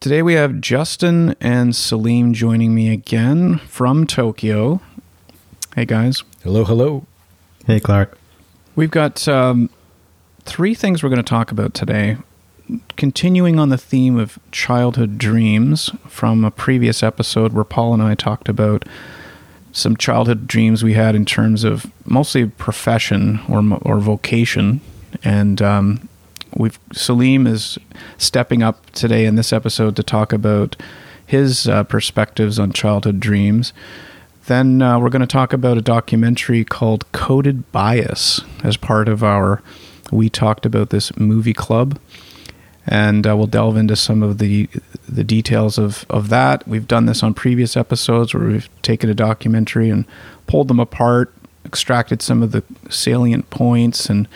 Today we have Justin and Salim joining me again from Tokyo. Hey guys. Hello, hello. Hey, Clark. We've got um, three things we're going to talk about today. Continuing on the theme of childhood dreams from a previous episode where Paul and I talked about some childhood dreams we had in terms of mostly profession or or vocation, and um, we've Salim is stepping up today in this episode to talk about his uh, perspectives on childhood dreams. Then uh, we're going to talk about a documentary called Coded Bias as part of our We Talked About This movie club. And uh, we'll delve into some of the the details of, of that. We've done this on previous episodes where we've taken a documentary and pulled them apart, extracted some of the salient points, and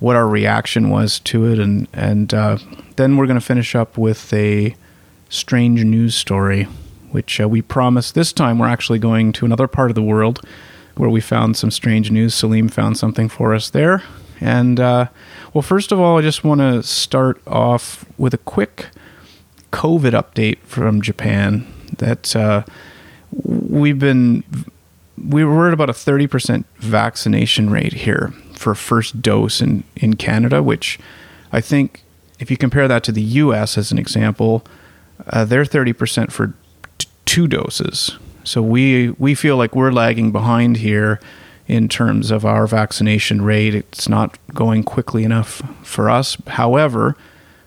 what our reaction was to it, and and uh, then we're going to finish up with a strange news story, which uh, we promised this time we're actually going to another part of the world where we found some strange news. Salim found something for us there, and uh, well, first of all, I just want to start off with a quick COVID update from Japan. That uh, we've been we were at about a 30% vaccination rate here for a first dose in, in Canada, which I think if you compare that to the US as an example, uh, they're 30% for t- two doses. So we, we feel like we're lagging behind here in terms of our vaccination rate. It's not going quickly enough for us. However,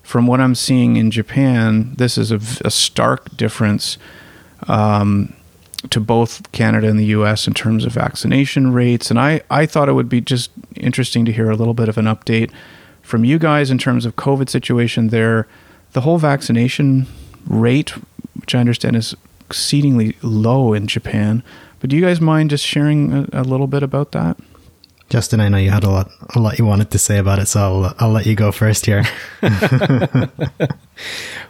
from what I'm seeing in Japan, this is a, a stark difference. Um, to both Canada and the US in terms of vaccination rates. And I, I thought it would be just interesting to hear a little bit of an update from you guys in terms of COVID situation there. The whole vaccination rate, which I understand is exceedingly low in Japan. But do you guys mind just sharing a, a little bit about that? Justin, I know you had a lot, a lot you wanted to say about it, so I'll, I'll let you go first here.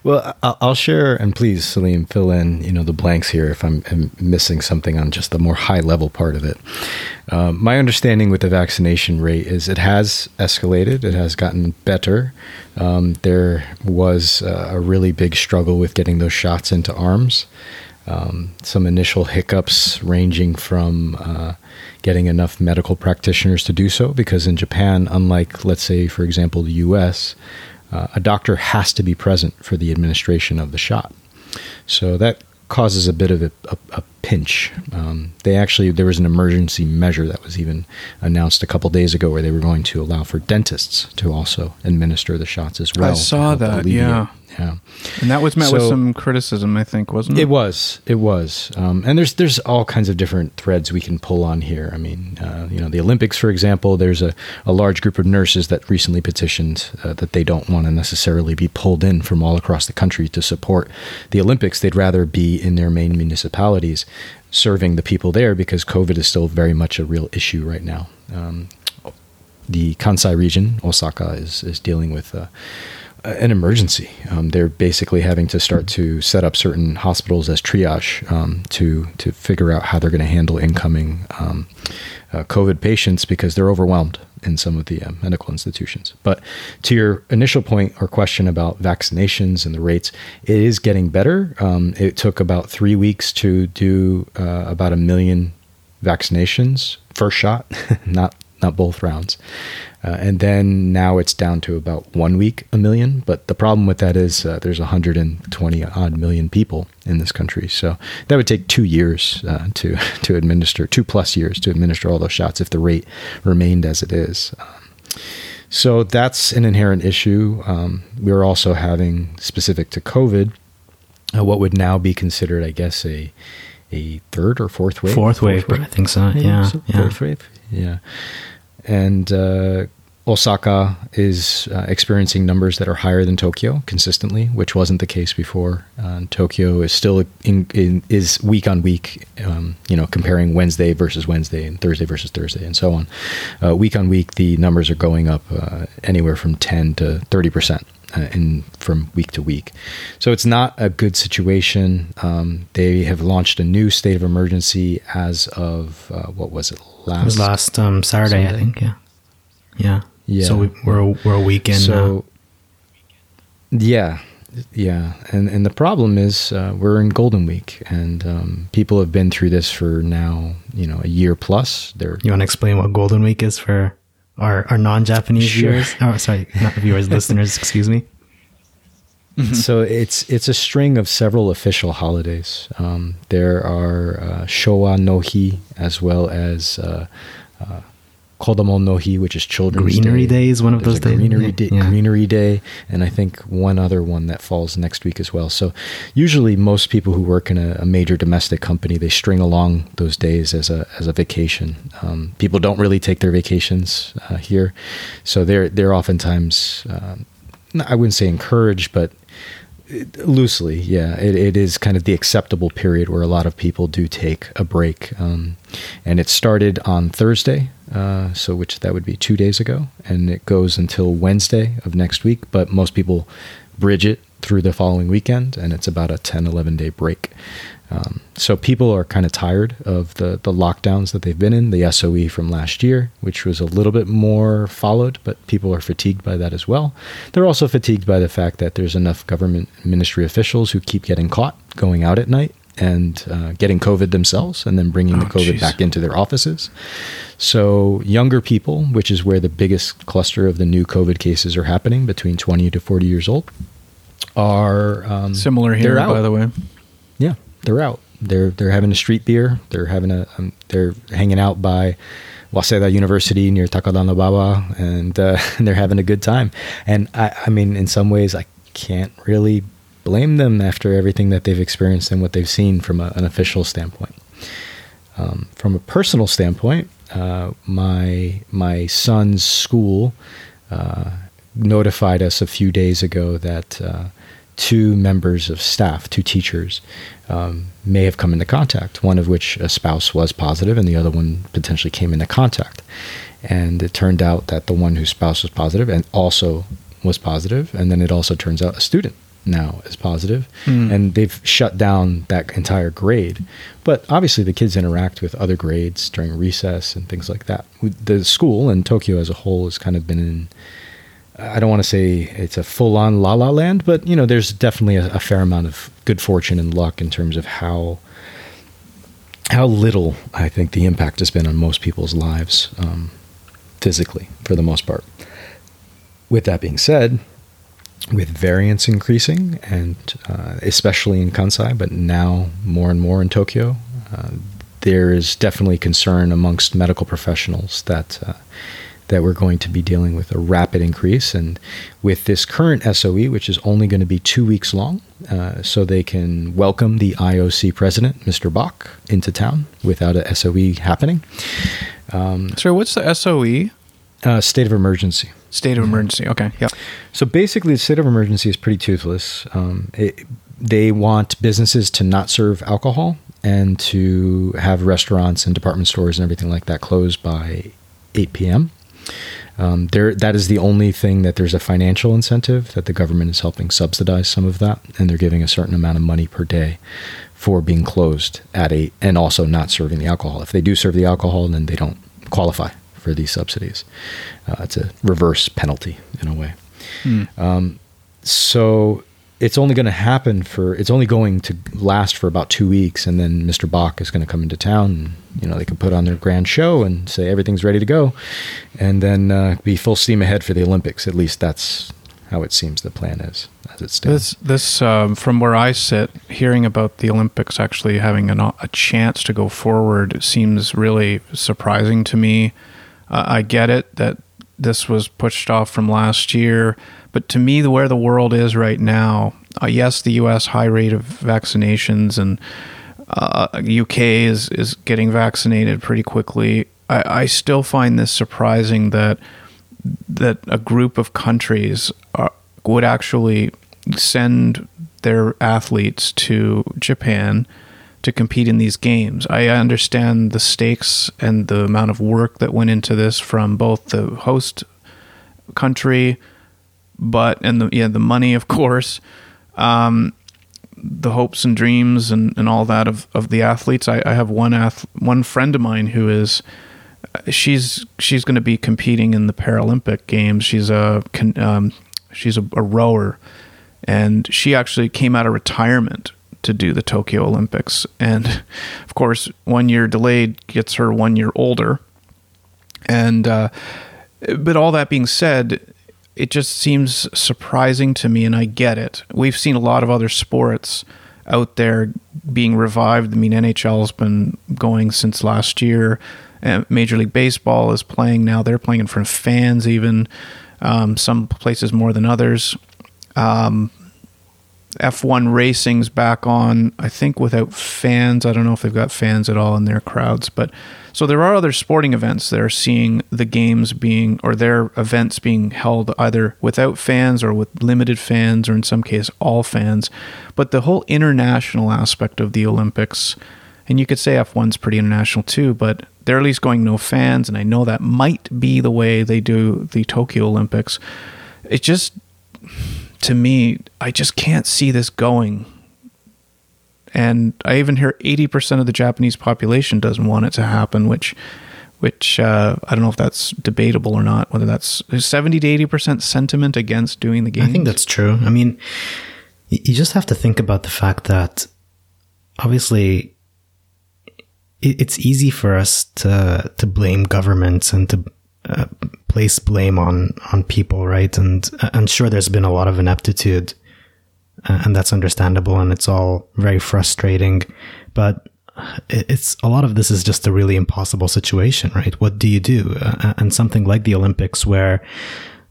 well, I'll share, and please, Salim, fill in, you know, the blanks here if I'm, I'm missing something on just the more high level part of it. Um, my understanding with the vaccination rate is it has escalated. It has gotten better. Um, there was uh, a really big struggle with getting those shots into arms. Um, some initial hiccups ranging from uh, getting enough medical practitioners to do so, because in Japan, unlike, let's say, for example, the US, uh, a doctor has to be present for the administration of the shot. So that causes a bit of a, a, a pinch. Um, they actually there was an emergency measure that was even announced a couple days ago where they were going to allow for dentists to also administer the shots as well. I saw that. Yeah. Yeah, and that was met so, with some criticism, I think, wasn't it? It was. It was. Um, and there's there's all kinds of different threads we can pull on here. I mean, uh, you know, the Olympics, for example. There's a, a large group of nurses that recently petitioned uh, that they don't want to necessarily be pulled in from all across the country to support the Olympics. They'd rather be in their main municipalities serving the people there because COVID is still very much a real issue right now. Um, the Kansai region, Osaka, is is dealing with. Uh, an emergency. Um, they're basically having to start to set up certain hospitals as triage um, to to figure out how they're going to handle incoming um, uh, COVID patients because they're overwhelmed in some of the uh, medical institutions. But to your initial point or question about vaccinations and the rates, it is getting better. Um, it took about three weeks to do uh, about a million vaccinations first shot, not not both rounds. Uh, and then now it's down to about one week a million. But the problem with that is uh, there's 120 odd million people in this country, so that would take two years uh, to to administer, two plus years to administer all those shots if the rate remained as it is. Um, so that's an inherent issue. Um, we're also having specific to COVID, uh, what would now be considered, I guess, a a third or fourth wave. Fourth, fourth wave, wave, I think so. Yeah, yeah. So yeah. Fourth wave. Yeah and uh, Osaka is uh, experiencing numbers that are higher than Tokyo consistently, which wasn't the case before. Uh, Tokyo is still in, in, is week on week, um, you know, comparing Wednesday versus Wednesday and Thursday versus Thursday and so on. Uh, week on week, the numbers are going up uh, anywhere from ten to thirty percent. Uh, in from week to week, so it's not a good situation. Um, they have launched a new state of emergency as of what was it last. It was last um, Saturday, Sunday? I think. Yeah. Yeah. Yeah. So we, are we're a weekend so, now. Yeah, Yeah, and and the problem is uh, we're in Golden Week, and um, people have been through this for now, you know, a year plus. They're You want to explain what Golden Week is for our, our non-Japanese Sure. viewers? Oh, sorry, not viewers, listeners. Excuse me. so it's it's a string of several official holidays. Um, there are uh, Showa no Hi as well as uh, uh, Kodomo no Hi, which is Children's Greenery Day is one of There's those days, Greenery yeah. Day, Yeah. Greenery Day, and I think one other one that falls next week as well. So usually most people who work in a, a major domestic company they string along those days as a as a vacation. Um, people don't really take their vacations uh, here, so they're they're oftentimes um, I wouldn't say encouraged, but loosely yeah. It, it is kind of the acceptable period where a lot of people do take a break. Um, and it started on thursday uh, so which that would be two days ago. And it goes until wednesday of next week but most people bridge it through the following weekend and it's about a 10 11 day break um, so people are kind of tired of the, the lockdowns that they've been in, the SOE from last year, which was a little bit more followed, but people are fatigued by that as well. They're also fatigued by the fact that there's enough government ministry officials who keep getting caught going out at night and uh, getting COVID themselves and then bringing the Oh, COVID jeez. back into their offices. So, younger people, which is where the biggest cluster of the new COVID cases are happening between 20 to 40 years old, are um, Similar here, by the way. They're out. They're they're having a street beer. They're having a um, they're hanging out by Waseda University near Takadanobaba, and uh, they're having a good time. And I, I mean, in some ways, I can't really blame them after everything that they've experienced and what they've seen from a, an official standpoint. Um, from a personal standpoint, uh, my my son's school uh, notified us a few days ago that uh, two members of staff, two teachers, um, may have come into contact. One of which a spouse was positive, and the other one potentially came into contact. And it turned out that the one whose spouse was positive and also was positive, and then it also turns out a student now is positive, Hmm. and they've shut down that entire grade. But obviously, the kids interact with other grades during recess and things like that. The school and Tokyo as a whole has kind of been in. I don't want to say it's a full-on la la land, but you know, there's definitely a, a fair amount of good fortune and luck in terms of how how little I think the impact has been on most people's lives um, physically, for the most part. With that being said, with variants increasing, and uh, especially in Kansai, but now more and more in Tokyo, uh, there is definitely concern amongst medical professionals that uh, that we're going to be dealing with a rapid increase. And with this current SOE, which is only going to be two weeks long, uh, so they can welcome the IOC president, Mr. Bach, into town without a SOE happening. So, what's the SOE? Uh, state of emergency. State of emergency. Okay. Yeah. So basically, the state of emergency is pretty toothless. Um, it, they want businesses to not serve alcohol and to have restaurants and department stores and everything like that closed by 8 p.m. Um, there, that is the only thing that there's a financial incentive that the government is helping subsidize some of that, and they're giving a certain amount of money per day for being closed at eight and also not serving the alcohol. If they do serve the alcohol, then they don't qualify for these subsidies. Uh, it's a reverse penalty in a way. Um, so it's only going to happen for it's only going to last for about two weeks, and then Mr. Bach is going to come into town. And, you know, they can put on their grand show and say everything's ready to go, and then uh, be full steam ahead for the Olympics. At least that's how it seems the plan is as it stands. This, this, um, from where I sit, hearing about the Olympics actually having an, a chance to go forward seems really surprising to me. Uh, I get it that this was pushed off from last year, but to me, where the world is right now, uh, yes, the U.S. high rate of vaccinations and uh, UK is is getting vaccinated pretty quickly. I, I still find this surprising that that a group of countries uh, would actually send their athletes to Japan to compete in these games. I understand the stakes and the amount of work that went into this from both the host country, but and the yeah the money of course, um, the hopes and dreams and, and all that of, of the athletes. I, I have one ath- one friend of mine who is she's she's going to be competing in the Paralympic games. She's a um, she's a, a rower, and she actually came out of retirement to do the Tokyo Olympics. And of course, one year delayed gets her one year older. And, uh, but all that being said, it just seems surprising to me, and I get it. We've seen a lot of other sports out there being revived. I mean, NHL's been going since last year. Major League Baseball is playing now. They're playing in front of fans, even um, some places more than others. Um, F1 racing's back on, I think, without fans. I don't know if they've got fans at all in their crowds, but so there are other sporting events that are seeing the games being or their events being held either without fans or with limited fans or in some case all fans. But the whole international aspect of the Olympics, and you could say F1's pretty international too, but they're at least going no fans, and I know that might be the way they do the Tokyo Olympics. It just to me, I just can't see this going. And I even hear 80% of the Japanese population doesn't want it to happen, which which uh, I don't know if that's debatable or not, whether that's 70 to 80% sentiment against doing the game. I think that's true. I mean, you just have to think about the fact that obviously it's easy for us to to blame governments and to uh, place blame on on people, right? And I'm sure there's been a lot of ineptitude, uh, and that's understandable, and it's all very frustrating. But it's a lot of this is just a really impossible situation, right? What do you do? Uh, and something like the Olympics, where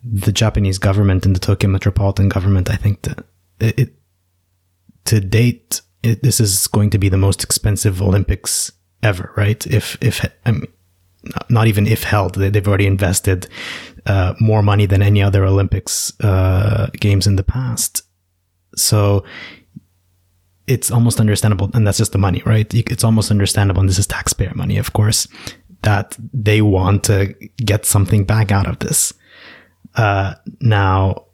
the Japanese government and the Tokyo metropolitan government, I think that it to date, it, this is going to be the most expensive Olympics ever, right? If if I mean, not even if held, they've already invested uh, more money than any other Olympics uh, games in the past. So it's almost understandable, and that's just the money, right? It's almost understandable, and this is taxpayer money, of course, that they want to get something back out of this. Uh, now,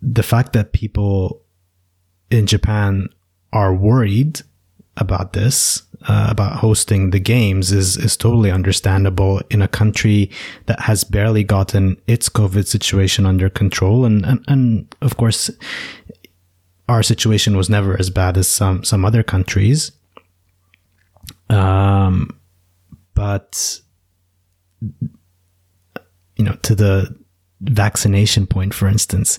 the fact that people in Japan are worried about this, uh, about hosting the games is, is totally understandable in a country that has barely gotten its COVID situation under control. And, and, and of course, our situation was never as bad as some, some other countries. Um, but, you know, to the vaccination point, for instance,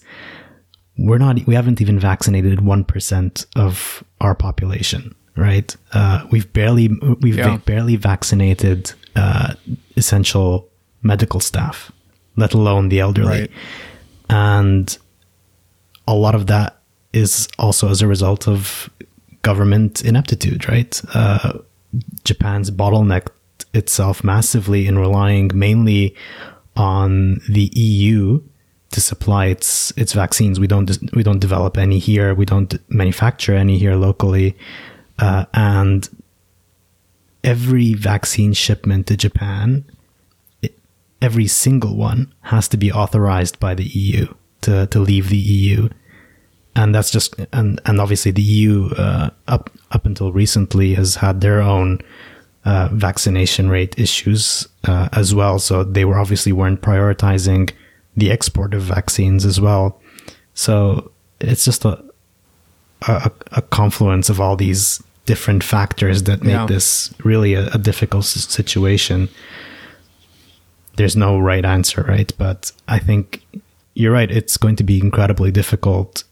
we're not, we haven't even vaccinated 1% of our population right? Uh, we've barely we've yeah. barely vaccinated uh, essential medical staff, let alone the elderly, right. and a lot of that is also as a result of government ineptitude, right? Uh, Japan's bottlenecked itself massively in relying mainly on the EU to supply its its vaccines. We don't we don't develop any here. We don't manufacture any here locally. Uh, and every vaccine shipment to Japan, it, every single one has to be authorized by the EU to, to leave the EU. And that's just, and, and obviously the EU, uh, up, up until recently has had their own, uh, vaccination rate issues, uh, as well. So they were obviously weren't prioritizing the export of vaccines as well. So it's just a, a, a confluence of all these different factors that make yeah. this really a, a difficult situation. There's no right answer, right? But I think you're right. It's going to be incredibly difficult,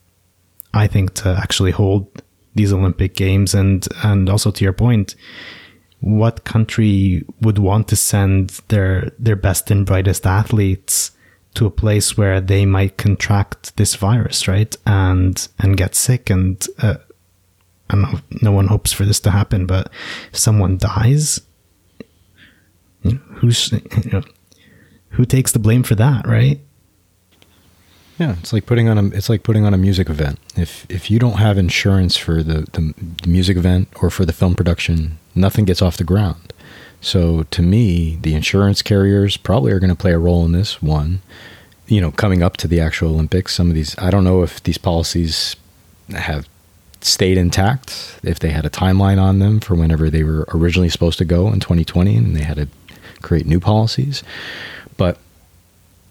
I think, to actually hold these Olympic Games. And, and also to your point, what country would want to send their, their best and brightest athletes to a place where they might contract this virus, right? And, and get sick and, uh, no one hopes for this to happen, but if someone dies, who's, you know, who takes the blame for that, right? Yeah, it's like putting on a it's like putting on a music event. If if you don't have insurance for the, the, the music event or for the film production, nothing gets off the ground. So to me, the insurance carriers probably are going to play a role in this one. You know, coming up to the actual Olympics, some of these I don't know if these policies have stayed intact, if they had a timeline on them for whenever they were originally supposed to go in 2020 and they had to create new policies.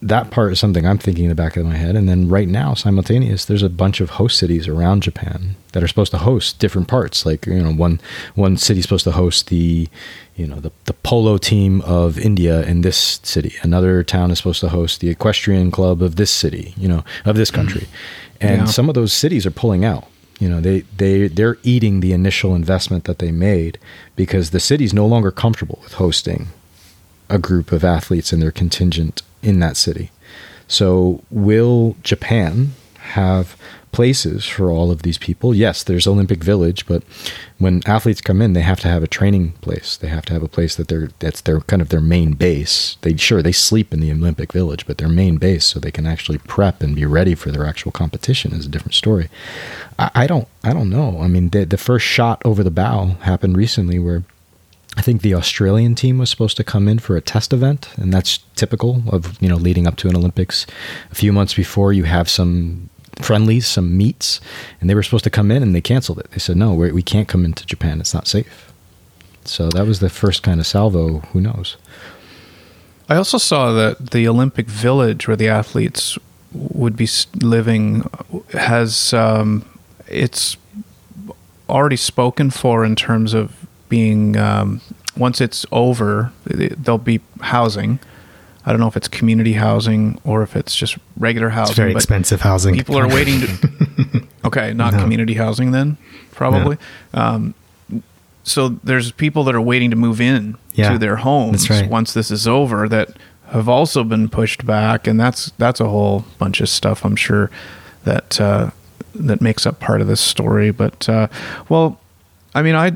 That part is something I'm thinking in the back of my head. And then right now, simultaneous, there's a bunch of host cities around Japan that are supposed to host different parts. Like you know, one one city's supposed to host the you know the the polo team of India in this city. Another town is supposed to host the equestrian club of this city. You know, of this country. Mm. And Yeah. some of those cities are pulling out. You know, they they they're eating the initial investment that they made because the city's no longer comfortable with hosting a group of athletes and their contingent in that city. So, will Japan have places for all of these people? Yes, there's Olympic Village, but when athletes come in, they have to have a training place. They have to have a place that they're that's their kind of their main base. They sure they sleep in the Olympic Village, but their main base, so they can actually prep and be ready for their actual competition, is a different story. I, I don't I don't know. I mean, the, the first shot over the bow happened recently, where I think the Australian team was supposed to come in for a test event, and that's typical of you know leading up to an Olympics. A few months before, you have some friendlies, some meets, and they were supposed to come in, and they canceled it. They said no, we can't come into Japan; it's not safe. So that was the first kind of salvo. Who knows? I also saw that the Olympic Village, where the athletes would be living, has um, it's already spoken for in terms of being um, once it's over, there'll be housing. I don't know if it's community housing or if it's just regular housing. It's very expensive housing. People are waiting to. okay, not No. community housing then, probably. Um, so there's people that are waiting to move in Yeah, to their homes right. once this is over that have also been pushed back, and that's that's a whole bunch of stuff. I'm sure that uh, that makes up part of this story. But uh, well, I mean, I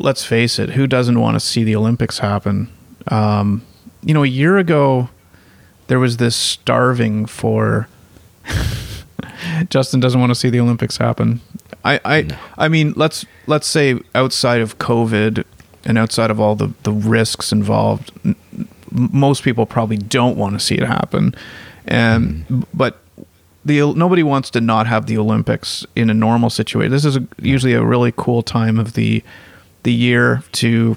let's face it, who doesn't want to see the Olympics happen? Um, you know, a year ago there was this starving for Justin doesn't want to see the Olympics happen. I I, I mean, let's let's say outside of COVID and outside of all the the risks involved, n- most people probably don't want to see it happen. And but the nobody wants to not have the Olympics in a normal situation. This is a, usually a really cool time of the the year to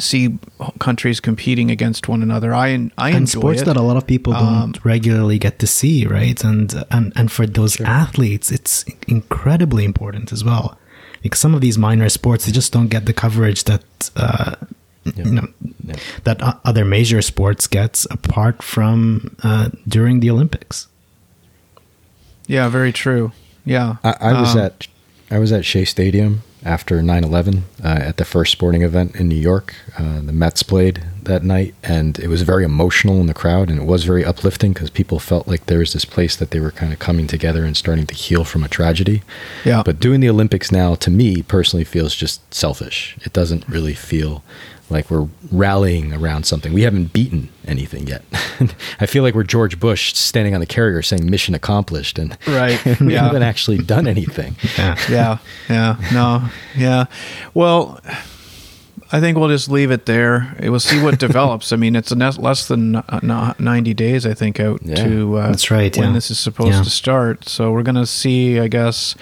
see countries competing against one another. I I and enjoy sports it. that a lot of people don't Um, regularly get to see, right? And and and for those athletes, it's incredibly important as well. Because some of these minor sports, they just don't get the coverage that uh, you know Yeah. that other major sports gets apart from uh, during the Olympics. Yeah, very true. Yeah, I, I was Um, at I was at Shea Stadium after 9/11 uh, at the first sporting event in New York. Uh, the Mets played that night, and it was very emotional in the crowd, and it was very uplifting because people felt like there was this place that they were kind of coming together and starting to heal from a tragedy. Yeah. But doing the Olympics now, to me personally, feels just selfish. It doesn't really feel like we're rallying around something. We haven't beaten anything yet. I feel like we're George Bush standing on the carrier saying "mission accomplished," and Right, we yeah. haven't actually done anything. Yeah. yeah, yeah, no, yeah. Well, I think we'll just leave it there. We'll see what develops. I mean, it's a nes- less than uh, no- ninety days, I think, out Yeah. to uh, That's right, when yeah. this is supposed Yeah. to start. So we're gonna see. I guess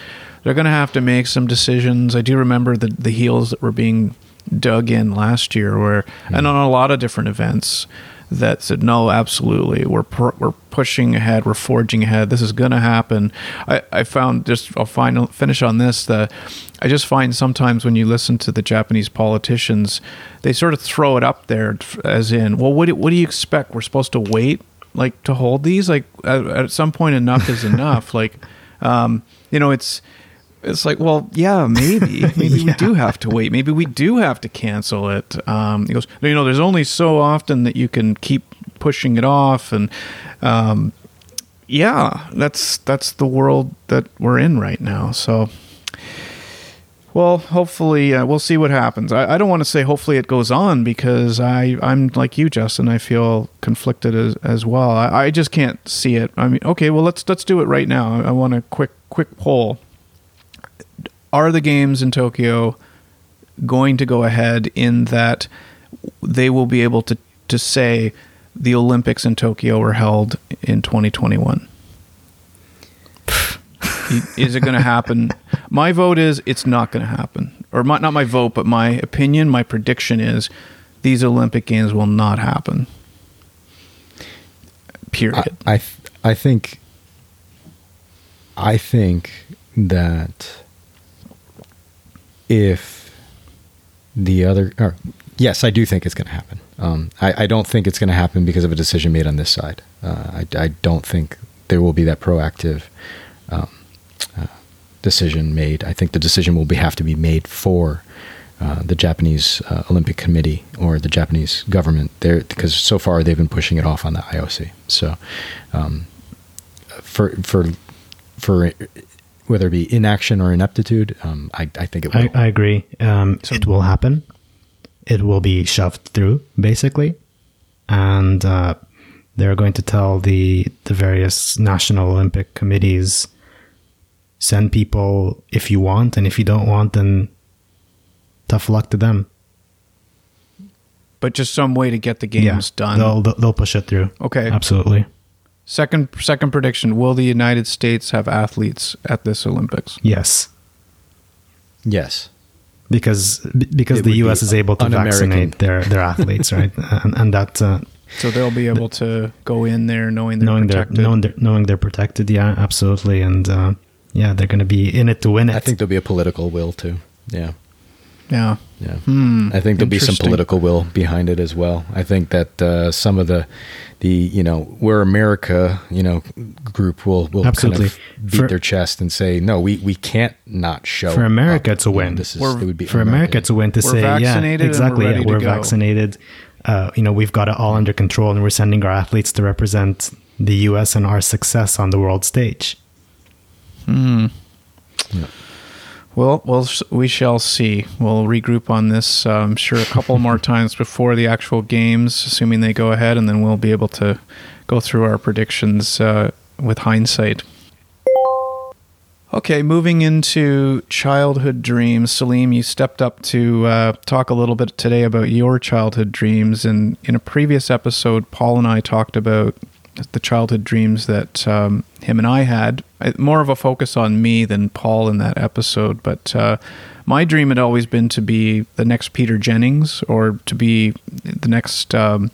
they're gonna have to make some decisions. I do remember the the heels that were being dug in last year, where and on a lot of different events that said no, absolutely, we're pr- we're pushing ahead, we're forging ahead. This is gonna happen. I, I found just I'll final finish on this. The I just find sometimes when you listen to the Japanese politicians, they sort of throw it up there as in, well, what do, what do you expect? We're supposed to wait like to hold these? Like at, at some point, enough is enough. like, um, you know, it's it's like, well, yeah, maybe, maybe we do have to wait. Maybe we do have to cancel it. Um, he goes, you know, there's only so often that you can keep pushing it off, and um, yeah, that's that's the world that we're in right now. So. Well, hopefully, uh, we'll see what happens. I, I don't want to say hopefully it goes on because I, I'm like you, Justin. I feel conflicted as, as well. I, I just can't see it. I mean, okay, well let's let's do it right now. I, I want a quick quick poll. Are the games in Tokyo going to go ahead in that they will be able to to say the Olympics in Tokyo were held in 2021? is it going to happen? My vote is it's not going to happen. Or my, not my vote, but my opinion, my prediction is these Olympic Games will not happen. Period. I, I, th- I think, I think that if the other, or yes, I do think it's going to happen. Um, I, I don't think it's going to happen because of a decision made on this side. Uh, I, I don't think there will be that proactive um, uh, decision made. I think the decision will be have to be made for uh, the Japanese uh, Olympic Committee or the Japanese government there because so far they've been pushing it off on the IOC. So um, for for for whether it be inaction or ineptitude, um, I, I think it will. I, I agree. Um, it will happen. It will be shoved through, basically, and uh, they're going to tell the the various national Olympic committees send people if you want, and if you don't want, then tough luck to them. but just some way to get the games done. They'll they'll they'll push it through. Okay. absolutely. Second second prediction: Will the United States have athletes at this Olympics? Yes, yes. because because It the U.S. be is able to un-American. vaccinate their their athletes, right? and, and that uh, So they'll be able to go in there knowing they're knowing protected. they're knowing they're knowing they're protected. Yeah, absolutely, and uh, yeah, they're going to be in it to win it. I think there'll be a political will too. Yeah. yeah. Yeah, Hmm, I think there'll be some political will behind it as well. I think that uh, some of the, the you know, we're America, you know, group will will Absolutely. kind of beat For- their chest and say, no, we we can't not show For America, up. it's a You know, win. this is We're- it would be for America to win to We're say, yeah, vaccinated and we're exactly, yeah, we're vaccinated. Uh, you know, we've got it all under control, and we're sending our athletes to represent the U.S. and our success on the world stage. Well, well, we shall see. We'll regroup on this, uh, I'm sure, a couple more times before the actual games, assuming they go ahead, and then we'll be able to go through our predictions uh, with hindsight. Okay, moving into childhood dreams. Salim, you stepped up to uh, talk a little bit today about your childhood dreams. And in a previous episode, Paul and I talked about the childhood dreams that um, him and I had. I- More of a focus on me than Paul in that episode. But uh, my dream had always been to be the next Peter Jennings or to be the next um,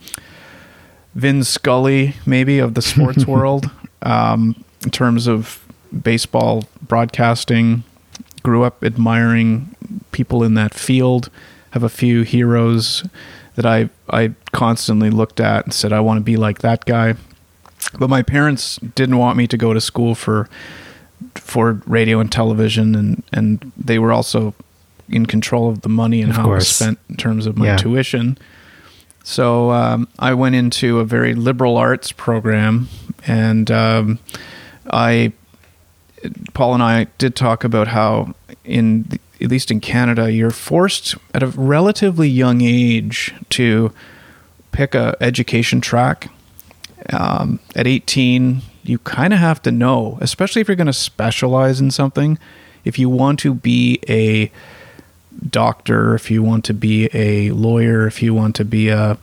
Vin Scully, maybe, of the sports world um, in terms of baseball broadcasting. Grew up admiring people in that field. Have a few heroes that I I constantly looked at and said I want to be like that guy. But my parents didn't want me to go to school for for radio and television, and and they were also in control of the money and Of how it was spent in terms of my Yeah. tuition. So um, I went into a very liberal arts program, and um, I, Paul and I did talk about how, in at least in Canada, you're forced at a relatively young age to pick a education track. Um, at 18, you kind of have to know, especially if you're going to specialize in something. If you want to be a doctor, if you want to be a lawyer, if you want to be a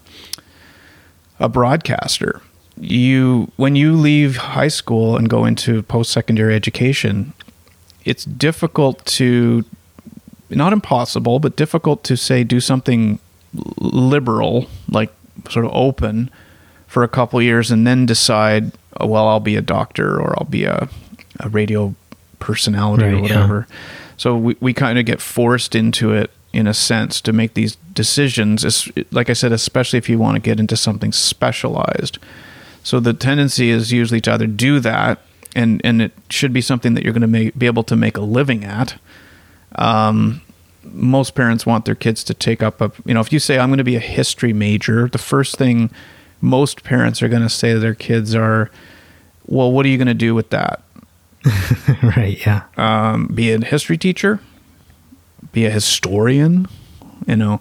a broadcaster, you when you leave high school and go into post-secondary education, it's difficult to not impossible, but difficult to say do something liberal, like sort of open for a couple years and then decide, oh, well, I'll be a doctor or I'll be a, a radio personality Right, or yeah. whatever. So we, we kind of get forced into it in a sense to make these decisions. Like I said, especially if you want to get into something specialized. So the tendency is usually to either do that, and and it should be something that you're going to make, be able to make a living at. Um, most parents want their kids to take up a you know if you say I'm going to be a history major, the first thing most parents are going to say to their kids are, well, what are you going to do with that? right? Yeah. um, be a history teacher, be a historian. You know,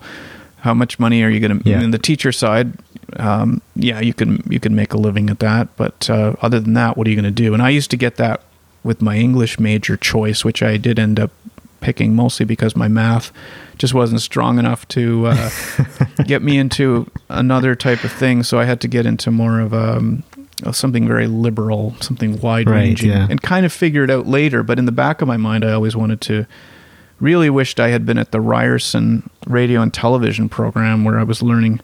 how much money are you going to? Yeah. In the teacher side, um, yeah, you can you can make a living at that. But uh, other than that, what are you going to do? And I used to get that with my English major choice, which I did end up picking mostly because my math just wasn't strong enough to uh, get me into another type of thing. So I had to get into more of um, something very liberal, something wide ranging, Right, yeah. and kind of figure it out later. But in the back of my mind, I always wanted to. Really wished I had been at the Ryerson radio and television program where I was learning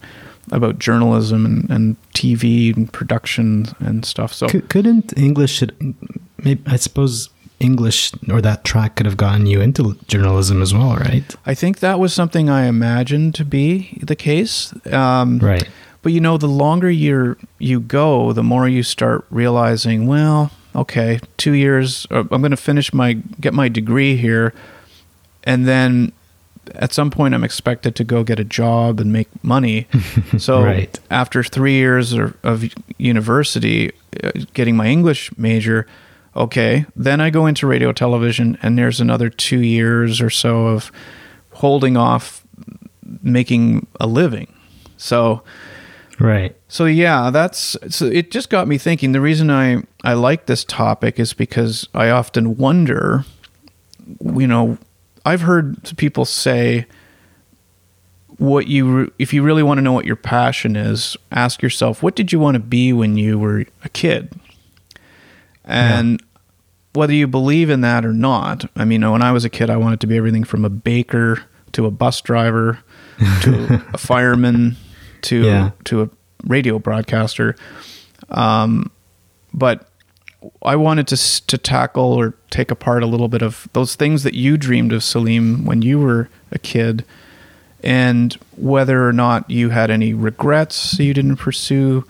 about journalism and, and TV and production and stuff. So Cou- couldn't English, maybe, I suppose English or that track could have gotten you into journalism as well, right? I think that was something I imagined to be the case. Um, Right. But you know, the longer you you go, the more you start realizing, well, okay, two years, uh, I'm going to finish my get my degree here, and then at some point I'm expected to go get a job and make money. So Right. after three years of, of university, uh, getting my English major, okay, then I go into radio television, and there's another two years or so of holding off making a living. So Right. so yeah, that's so it just got me thinking. The reason I I like this topic is because I often wonder, you know, I've heard people say what you if you really want to know what your passion is, ask yourself what did you want to be when you were a kid? And whether you believe in that or not, I mean, when I was a kid, I wanted to be everything from a baker to a bus driver to a fireman to Yeah. to a radio broadcaster. Um, but I wanted to to tackle or take apart a little bit of those things that you dreamed of, Salim, when you were a kid, and whether or not you had any regrets you didn't pursue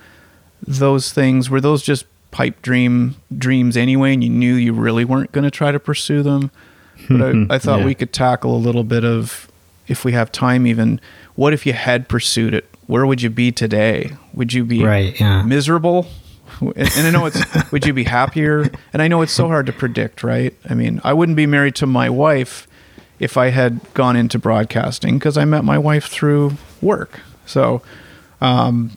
those things. Were those just pipe dream dreams anyway, and you knew you really weren't going to try to pursue them? But I, I thought Yeah. we could tackle a little bit of, if we have time, even what if you had pursued it? Where would you be today? Would you be Right, yeah. miserable? And and I know it's, would you be happier? And I know it's so hard to predict, right? I mean, I wouldn't be married to my wife if I had gone into broadcasting because I met my wife through work. So, um,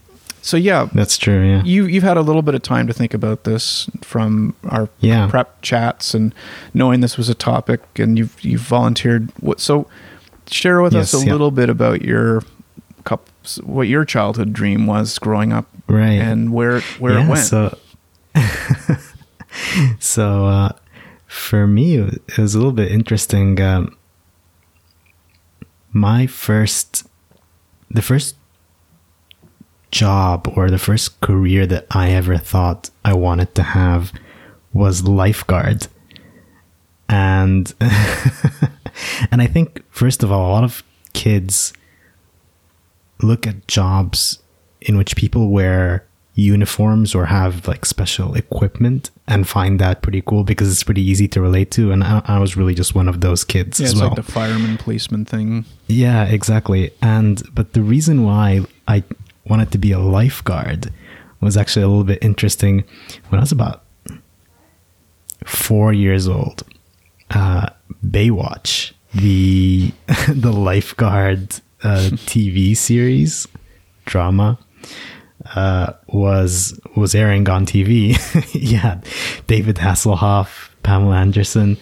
so yeah, That's true. Yeah. you you've had a little bit of time to think about this from our Yeah. prep chats and knowing this was a topic, and you've you've volunteered. What so? Share with us a yeah. little bit about your cup, what your childhood dream was growing up, Right. and where where it went. So, so uh, for me, it was a little bit interesting. Um, my first, the first job or the first career that I ever thought I wanted to have was lifeguard. And and I think first of all, a lot of kids look at jobs in which people wear uniforms or have like special equipment and find that pretty cool because it's pretty easy to relate to. And I, I was really just one of those kids yeah, as it's well. like the fireman policeman thing. Yeah, exactly. And but the reason why I wanted to be a lifeguard was actually a little bit interesting. When I was about four years old, uh, Baywatch, the the lifeguard uh, TV series drama, uh, was was airing on TV. yeah, David Hasselhoff, Pamela Anderson,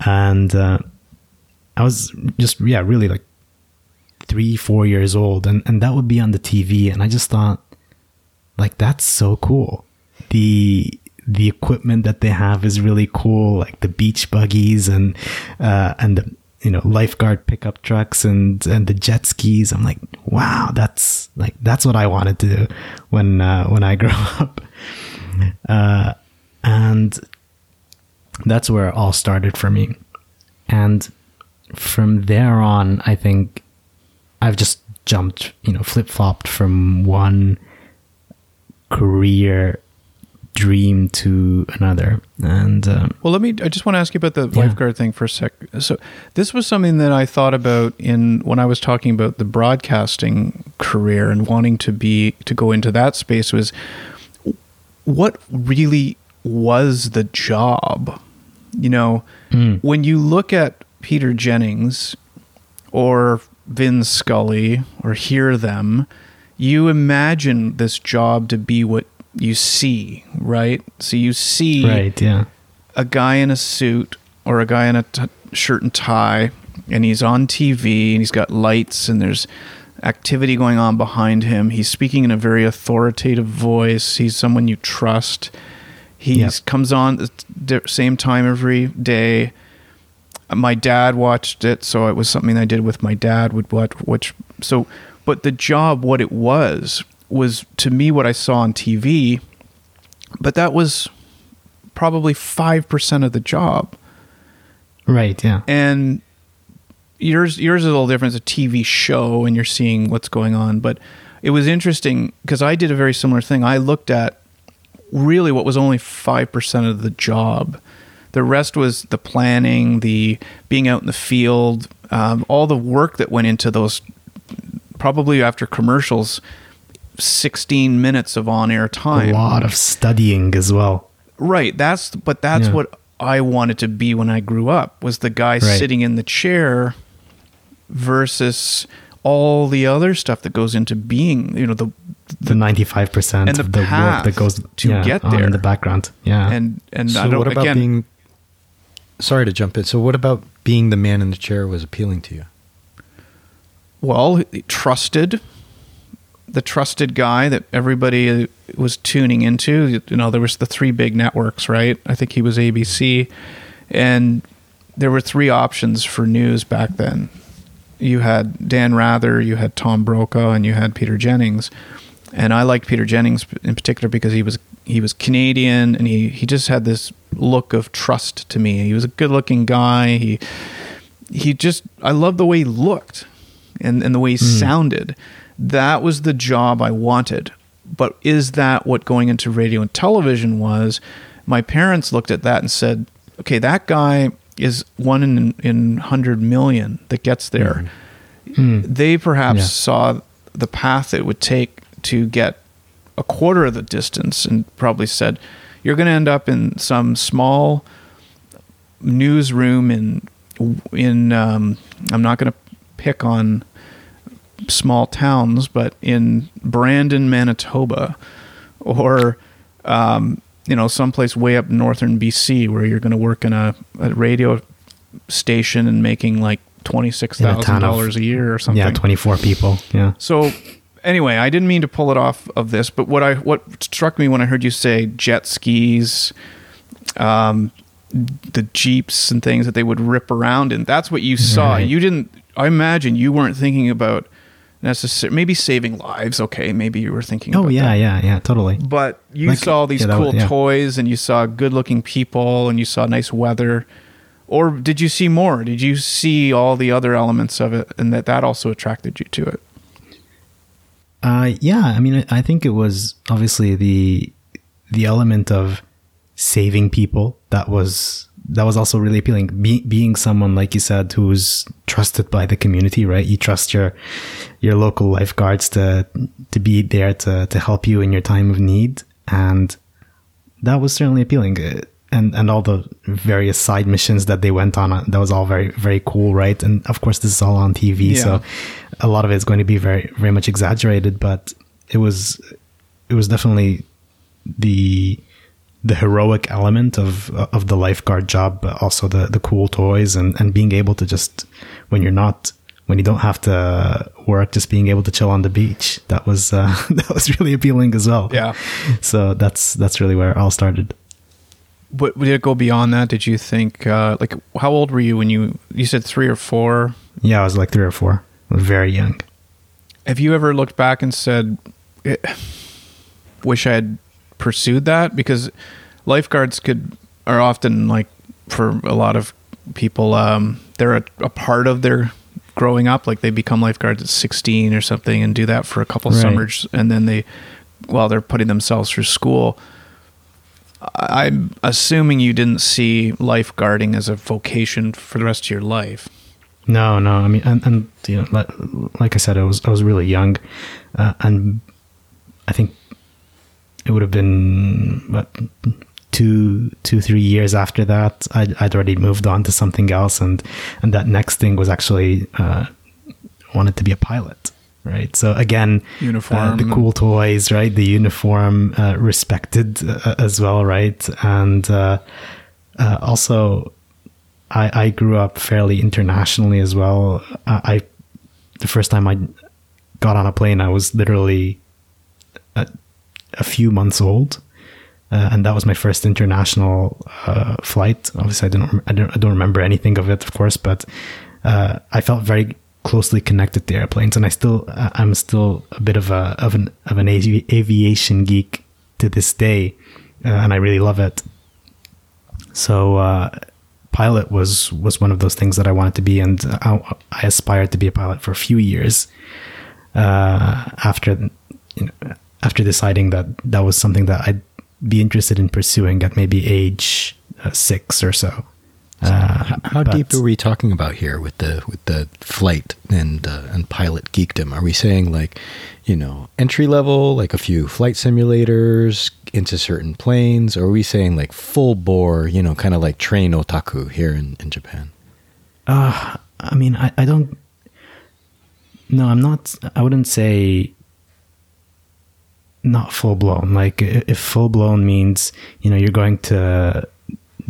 and uh, I was just yeah really like three four years old, and and that would be on the TV, and I just thought like that's so cool. The the equipment that they have is really cool, like the beach buggies and uh, and the you know lifeguard pickup trucks and and the jet skis. I'm like, wow, that's like that's what I wanted to do when uh, when I grow up, uh, and that's where it all started for me. And from there on, I think I've just jumped, you know, flip flopped from one career dream to another. And um, Well, let me. I just want to ask you about the Yeah. lifeguard thing for a sec. So, this was something that I thought about in when I was talking about the broadcasting career and wanting to be to go into that space. Was what really was the job? You know, when you look at Peter Jennings or Vin Scully or hear them, you imagine this job to be what you see, right? So you see right, yeah, a guy in a suit or a guy in a t- shirt and tie, and he's on TV and he's got lights and there's activity going on behind him. He's speaking in a very authoritative voice. He's someone you trust. He Yep. comes on at the same time every day. My dad watched it, so it was something I did with my dad. Would watch, which so But the job, what it was, was to me what I saw on TV, but that was probably 5% of the job. Right. Yeah. And yours yours is a little different. It's a TV show and you're seeing what's going on. But it was interesting because I did a very similar thing. I looked at really what was only 5% of the job. The rest was the planning, the being out in the field, um, all the work that went into those. Probably after commercials, 16 minutes of on air time. A lot of studying as well. Right. That's but that's Yeah. what I wanted to be when I grew up was the guy Right. sitting in the chair versus all the other stuff that goes into being, you know, the The ninety-five percent And the of the work that goes to yeah, get there. in the background. Yeah. and and So I don't what about again being? Sorry to jump in. So what about being the man in the chair was appealing to you? well, trusted the trusted guy that everybody uh, was tuning into. You know, there was the three big networks, right? I think he was ABC, and there were three options for news back then. You had Dan Rather, you had Tom Brokaw, and you had Peter Jennings. And I liked Peter Jennings in particular because he was he was Canadian and he, he just had this look of trust to me. He was a good looking guy. He he just I loved the way he looked and, and the way he hmm. sounded. That was the job I wanted. But is that what going into radio and television was? My parents looked at that and said, okay, that guy is one in in hundred million that gets there. Hmm. Hmm. They perhaps Yeah. saw the path it would take to get a quarter of the distance and probably said, you're going to end up in some small newsroom in in um, I'm not going to pick on small towns, but in Brandon, Manitoba, or um, you know someplace way up northern BC where you're going to work in a, a radio station and making like twenty six thousand dollars a year or something. yeah, twenty-four people. Yeah. So anyway, I didn't mean to pull it off of this, but what I what struck me when I heard you say jet skis, um, the jeeps and things that they would rip around in, that's what you saw. Right. You didn't. I imagine you weren't thinking about necessarily maybe saving lives. Okay, maybe you were thinking. Oh about yeah, that. yeah, yeah, totally. But you Like, saw these yeah, cool was- yeah. toys, and you saw good-looking people, and you saw nice weather. Or did you see more? Did you see all the other elements of it, and that that also attracted you to it? Uh, yeah, I mean, I think it was obviously the the element of saving people that was that was also really appealing. Be, being someone like you said who's trusted by the community, right? You trust your your local lifeguards to to be there to to help you in your time of need, and that was certainly appealing. Uh, And and all the various side missions that they went on, uh, that was all very very cool, right? And of course, this is all on TV, Yeah. so a lot of it is going to be very very much exaggerated, but it was it was definitely the the heroic element of of the lifeguard job, but also the the cool toys and and being able to just when you're not when you don't have to work, just being able to chill on the beach. That was uh, that was really appealing as well. Yeah. So that's that's really where it all started. But did it go beyond that? Did you think uh, like how old were you when you you said three or four? Yeah, I was like three or four. I was very young. Have you ever looked back and said, "Eh, "Wish I had pursued that"? Because lifeguards could are often like for a lot of people, um, they're a, a part of their growing up. Like they become lifeguards at sixteen or something and do that for a couple Right. summers, and then they, while they're putting themselves through school. I'm assuming you didn't see lifeguarding as a vocation for the rest of your life. No, no. I mean, and, and you know, like, like I said, I was I was really young, uh, and I think it would have been what two, two, three years after that. I'd, I'd already moved on to something else, and and that next thing was actually uh, wanted to be a pilot. Right. So again, uh, the cool toys, right? The uniform, uh, respected uh, as well, right? And uh, uh, also, I, I grew up fairly internationally as well. I, I the first time I got on a plane, I was literally a, a few months old, uh, and that was my first international uh, flight. Obviously, I don't, I don't I don't remember anything of it, of course, but uh, I felt very closely connected to airplanes, and I still I'm still a bit of a of an of an avi- aviation geek to this day, uh, and I really love it. So uh, pilot was was one of those things that I wanted to be, and I, I aspired to be a pilot for a few years. Uh, after you know, after deciding that that was something that I'd be interested in pursuing at maybe age uh, six or so. Uh, how but, deep are we talking about here with the with the flight and uh, and pilot geekdom? Are we saying like, you know, entry level, like a few flight simulators into certain planes, or are we saying like full bore, you know, kind of like train otaku here in in Japan? Uh, I mean, I, I don't. No, I'm not. I wouldn't say not full blown. Like if full blown means you know you're going to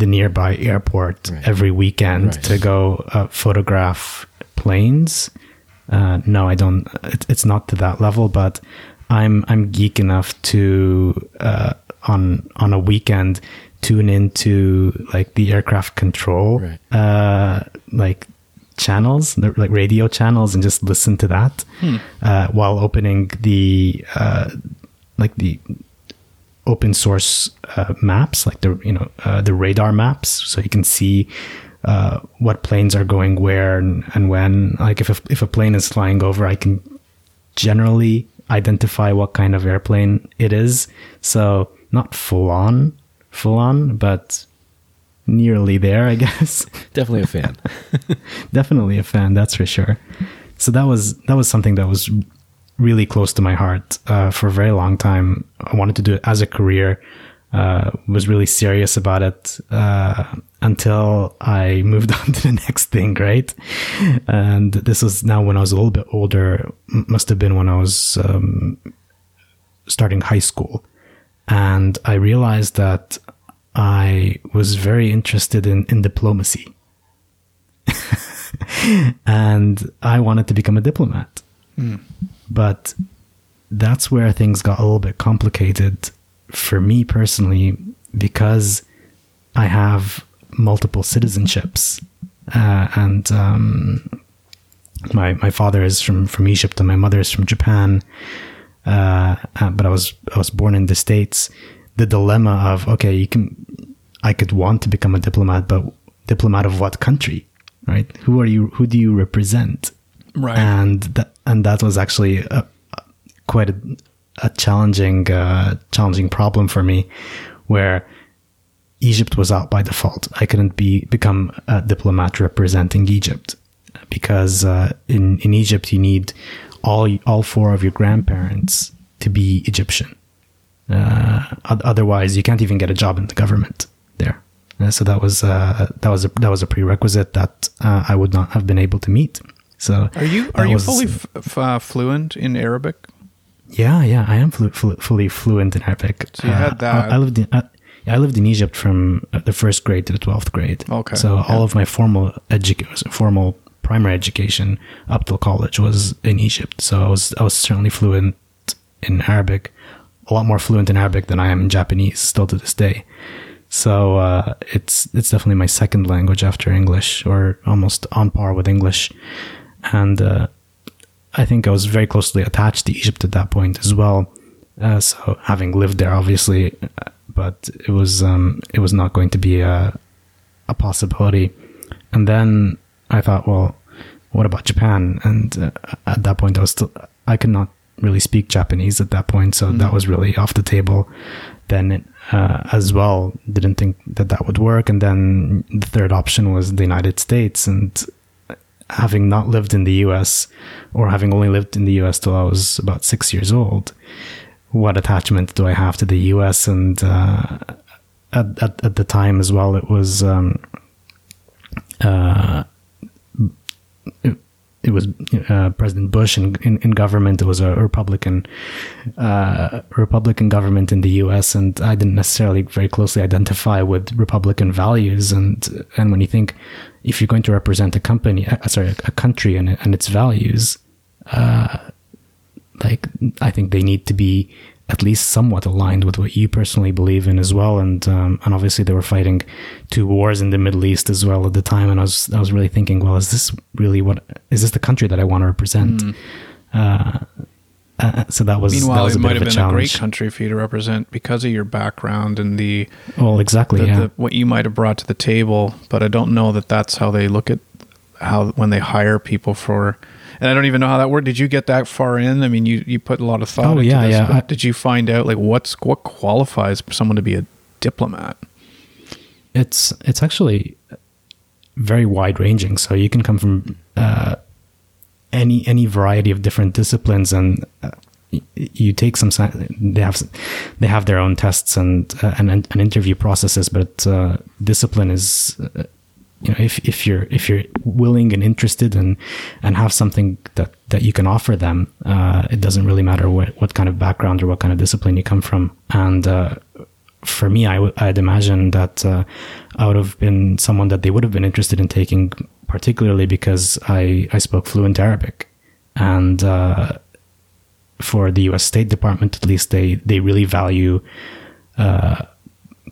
the nearby airport right. every weekend right. to go uh, photograph planes. Uh, no, I don't. It, it's not to that level, but I'm I'm geek enough to uh, on on a weekend tune into like the aircraft control right. Uh, like channels, like radio channels, and just listen to that hmm. Uh, while opening the uh, like the open source uh, maps, like the you know uh, the radar maps, so you can see uh, what planes are going where and, and when. Like if a, if a plane is flying over, I can generally identify what kind of airplane it is. So not full on, full on, but nearly there, I guess. Definitely a fan. Definitely a fan, that's for sure. So that was that was something that was really close to my heart uh, for a very long time. I wanted to do it as a career. Uh, was really serious about it uh, until I moved on to the next thing, right? And this was now when I was a little bit older. Must have been when I was um, starting high school, and I realized that I was very interested in in diplomacy, and I wanted to become a diplomat. Mm. But that's where things got a little bit complicated for me personally because I have multiple citizenships. Uh, and um, my my father is from, from Egypt and my mother is from Japan. Uh, uh, but I was I was born in the states. The dilemma of okay, you can I could want to become a diplomat, but diplomat of what country, right? Who are you? Who do you represent? Right. And that and that was actually a, quite a, a challenging uh, challenging problem for me, where Egypt was out by default. I couldn't be become a diplomat representing Egypt because uh, in in Egypt you need all all four of your grandparents to be Egyptian. Uh, otherwise, you can't even get a job in the government there. Uh, so that was uh, that was a, that was a prerequisite that uh, I would not have been able to meet. So are you are you was, fully f- uh, fluent in Arabic? Yeah, yeah, I am flu- flu- fully fluent in Arabic. So you had that. Uh, I, I, lived in I, I, lived in Egypt from uh, the first grade to the twelfth grade. Okay. So okay. all of my formal education, formal primary education up till college was in Egypt. So I was I was certainly fluent in Arabic, a lot more fluent in Arabic than I am in Japanese still to this day. So uh, it's it's definitely my second language after English, or almost on par with English and uh, I think I was very closely attached to Egypt at that point as well. Uh, so having lived there, obviously, uh, but it was um, it was not going to be a a possibility. And then I thought, well, what about Japan? And uh, at that point, I was still I could not really speak Japanese at that point, so mm-hmm. that was really off the table. Then uh, as well, didn't think that that would work. And then the third option was the United States, and having not lived in the US or having only lived in the US till I was about six years old, what attachment do I have to the US? And uh, at, at, at the time as well, it was um, uh, it, it, was uh, President Bush in, in, in, government. It was a Republican uh, Republican government in the U.S. and I didn't necessarily very closely identify with Republican values. And and when you think if you're going to represent a company, uh, sorry, a country and, and its values, uh, like I think they need to be at least somewhat aligned with what you personally believe in as well. And um, and obviously they were fighting two wars in the Middle East as well at the time. And I was I was really thinking, well, is this really what is this the country that I want to represent? Mm. Uh, uh, so that was Meanwhile, that was it a might have of a been a great country for you to represent because of your background and the, well, exactly. the, yeah. the what you might have brought to the table. But I don't know that that's how they look at how when they hire people for. And I don't even know how that worked. Did you get that far in? I mean, you, you put a lot of thought Oh, into yeah, this. yeah. I- did you find out like what's what qualifies someone to be a diplomat? it's it's actually very wide ranging. So you can come from uh, any any variety of different disciplines, and uh, you take some. They have they have their own tests and uh, and, and interview processes, but uh, discipline is. You know, if, if you're if you're willing and interested and and have something that, that you can offer them, uh, it doesn't really matter what, what kind of background or what kind of discipline you come from. And uh, for me, I w- I'd imagine that uh, I would have been someone that they would have been interested in taking, particularly because I, I spoke fluent Arabic. And uh, for the US State Department, at least, they, they really value uh,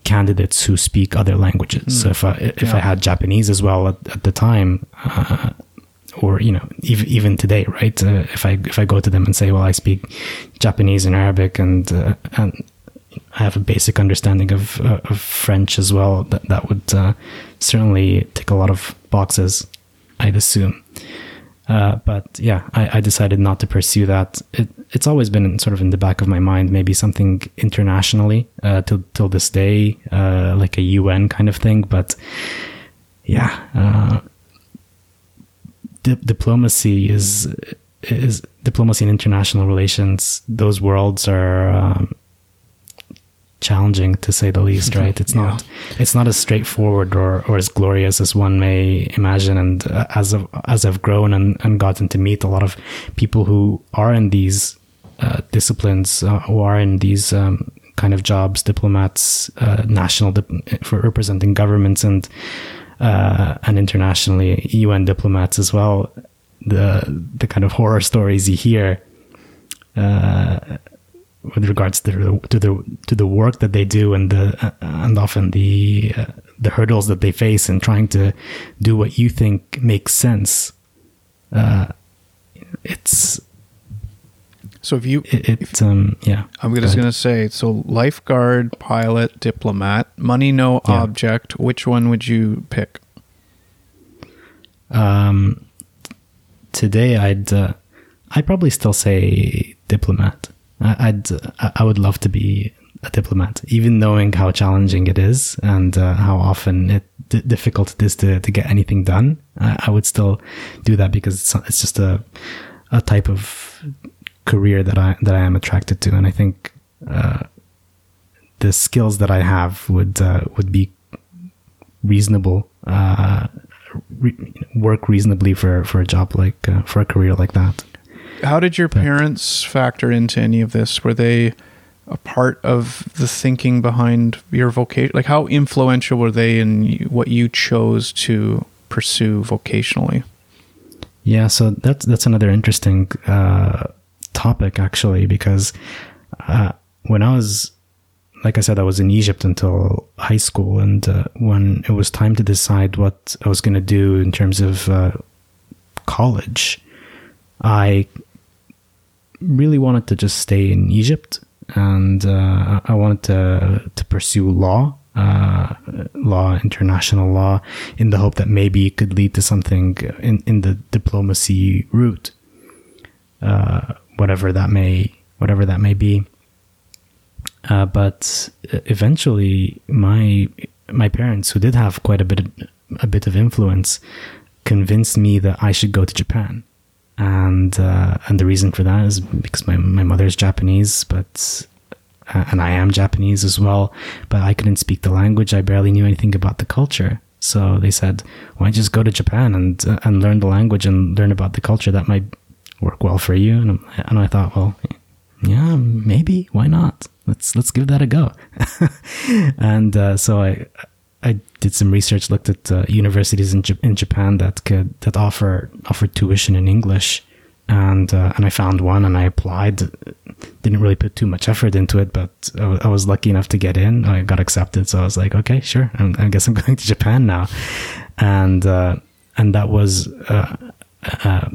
candidates who speak other languages. So if I, if I had Japanese as well at, at the time, uh, or you know even even today right? Uh, if i if i go to them and say well i speak japanese and arabic and uh, and i have a basic understanding of uh, of french as well that that would uh, certainly tick a lot of boxes i'd assume uh, but yeah, I, I decided not to pursue that. It, it's always been sort of in the back of my mind, maybe something internationally uh, till till this day, uh, like a UN kind of thing. But yeah, uh, di- diplomacy is is diplomacy and international relations. Those worlds are um, challenging to say the least. Right? It's not it's not as straightforward or, or as glorious as one may imagine. And uh, as of, as I've grown and, and gotten to meet a lot of people who are in these uh, disciplines, uh, who are in these um, kind of jobs, diplomats, uh, national dip- for representing governments and uh, and internationally UN diplomats as well. The the kind of horror stories you hear uh, with regards to the to the to the work that they do and the uh, and often the uh, the hurdles that they face in trying to do what you think makes sense. Uh, it's So if you, it, it um yeah. I'm just going to say, so lifeguard, pilot, diplomat, money no Yeah. object. Which one would you pick? Um, today, I'd uh, I'd probably still say diplomat. I'd I I would love to be a diplomat, even knowing how challenging it is and uh, how often it d- difficult it is to, to get anything done. I, I would still do that because it's it's just a a type of career that I that I am attracted to, and I think uh, the skills that I have would uh, would be reasonable uh, re- work reasonably for for a job like uh, for a career like that. How did your parents factor into any of this? Were they a part of the thinking behind your vocation? Like, how influential were they in what you chose to pursue vocationally? Yeah, so that's that's another interesting uh, topic actually because uh, when I was like I said, I was in Egypt until high school, and uh, when it was time to decide what I was going to do in terms of uh, college, I really wanted to just stay in Egypt, and uh, I wanted to to pursue law, uh, law, international law, in the hope that maybe it could lead to something in in the diplomacy route, uh, whatever that may whatever that may be. Uh, but eventually, my my parents, who did have quite a bit of, a bit of influence, convinced me that I should go to Japan, and uh, and the reason for that is because my my mother's Japanese, but uh, and I am Japanese as well, but I couldn't speak the language. I barely knew anything about the culture. So they said, "Why don't you just go to Japan and uh, and learn the language and learn about the culture? That might work well for you." And, and I thought, well, yeah, maybe. Why not? Let's let's give that a go. and uh, so I I did some research, looked at uh, universities in J- in Japan that could that offer offer tuition in English, and uh, and I found one and I applied. Didn't really put too much effort into it, but I, w- I was lucky enough to get in. I got accepted, so I was like, okay, sure. I'm, I guess I'm going to Japan now, and uh, and that was uh, uh,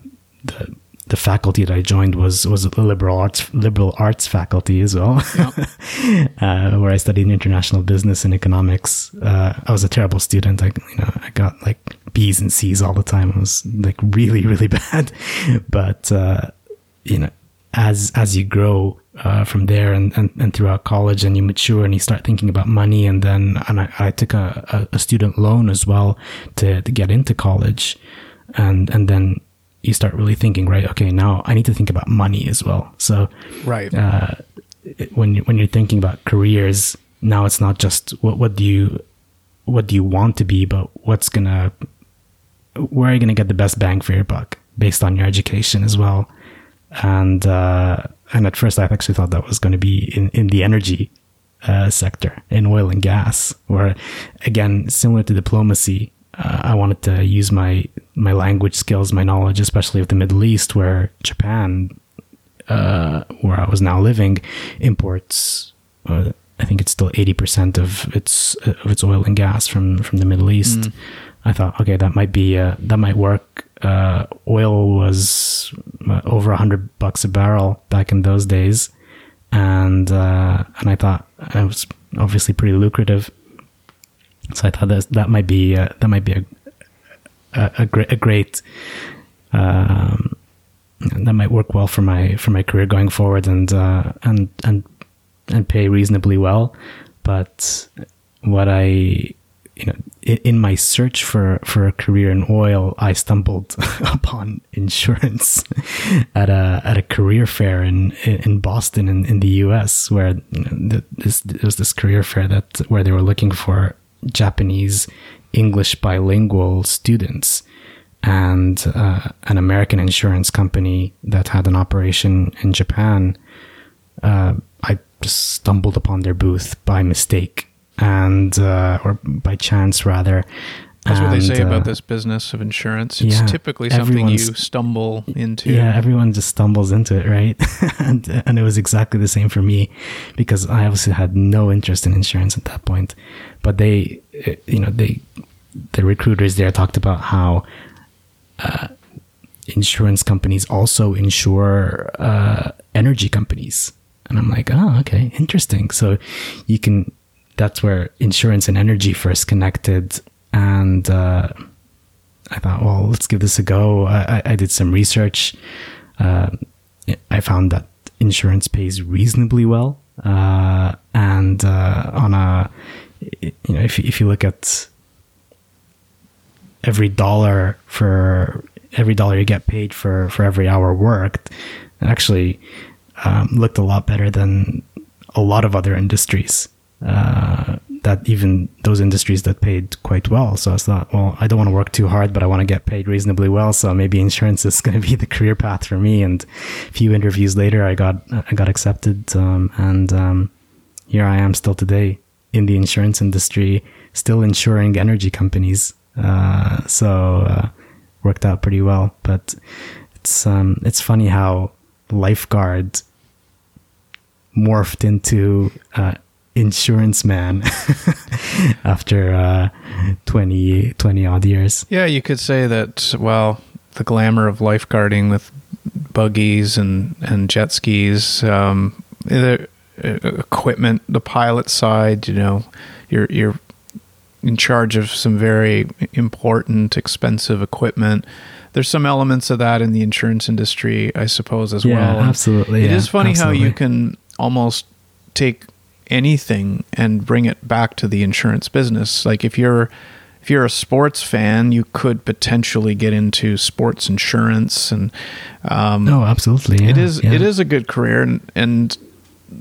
the the faculty that I joined was was a liberal arts liberal arts faculty as well, uh, where I studied international business and economics. Uh, I was a terrible student. I you know I got like B's and C's all the time. It was like really really bad, but uh, you know as as you grow uh, from there and, and, and throughout college and you mature and you start thinking about money and then and I, I took a, a, student loan as well to, to get into college and and then you start really thinking, right? Okay, now I need to think about money as well. So, right. Uh, when you, when you're thinking about careers, now it's not just what what do you what do you want to be, but what's gonna where are you gonna get the best bang for your buck based on your education as well. And uh, and at first, I actually thought that was going to be in in the energy uh, sector in oil and gas, where again, similar to diplomacy, uh, I wanted to use my my language skills, my knowledge, especially of the Middle East, where Japan, uh, where I was now living, imports. Uh, I think it's still eighty percent of its of its oil and gas from from the Middle East. Mm. I thought, okay, that might be uh, that might work. Uh, oil was uh, over a hundred bucks a barrel back in those days, and and I thought it was obviously pretty lucrative so I thought that that might be uh, that might be a a, a great a great um, that might work well for my for my career going forward and uh, and and and pay reasonably well. But what I you know in my search for for a career in oil, I stumbled upon insurance at a at a career fair in in Boston in, in the U.S. where this there was this career fair that where they were looking for Japanese English bilingual students and uh, an American insurance company that had an operation in Japan. Uh, I just stumbled upon their booth by mistake and uh, or by chance rather. That's and, what they say about uh, this business of insurance. It's yeah, typically something you stumble into. Yeah, everyone just stumbles into it, right? and and it was exactly the same for me because I obviously had no interest in insurance at that point but they, you know, they, the recruiters there talked about how uh, insurance companies also insure uh, energy companies. And I'm like, oh, okay, interesting. So you can, that's where insurance and energy first connected. And uh, I thought, well, let's give this a go. I, I did some research. Uh, I found that insurance pays reasonably well. Uh, and uh, on a you know, if if you look at every dollar for every dollar you get paid for for every hour worked, it actually um, looked a lot better than a lot of other industries. Uh, that even those industries that paid quite well. So I thought, well, I don't want to work too hard, but I want to get paid reasonably well. So maybe insurance is going to be the career path for me. And a few interviews later, I got I got accepted, um, and um, here I am still today in the insurance industry, still insuring energy companies. Uh, so uh, worked out pretty well. But it's um, it's funny how lifeguard morphed into uh, insurance man after uh, 20, 20 odd years. Yeah, you could say that. Well, the glamour of lifeguarding with buggies and and jet skis. Um, equipment, the pilot side, you know, you're you're in charge of some very important, expensive equipment. There's some elements of that in the insurance industry, I suppose, as yeah, well. Absolutely. It yeah, is funny absolutely. how you can almost take anything and bring it back to the insurance business. Like if you're if you're a sports fan, you could potentially get into sports insurance and um, no, absolutely. Yeah, it is yeah. it is a good career and, and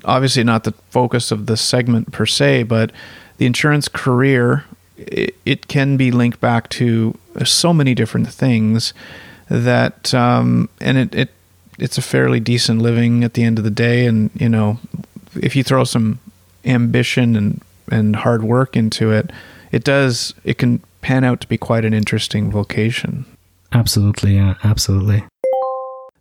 obviously not the focus of this segment per se, but the insurance career it, it can be linked back to so many different things that um, and it, it it's a fairly decent living at the end of the day and you know if you throw some ambition and and hard work into it it does it can pan out to be quite an interesting vocation absolutely yeah absolutely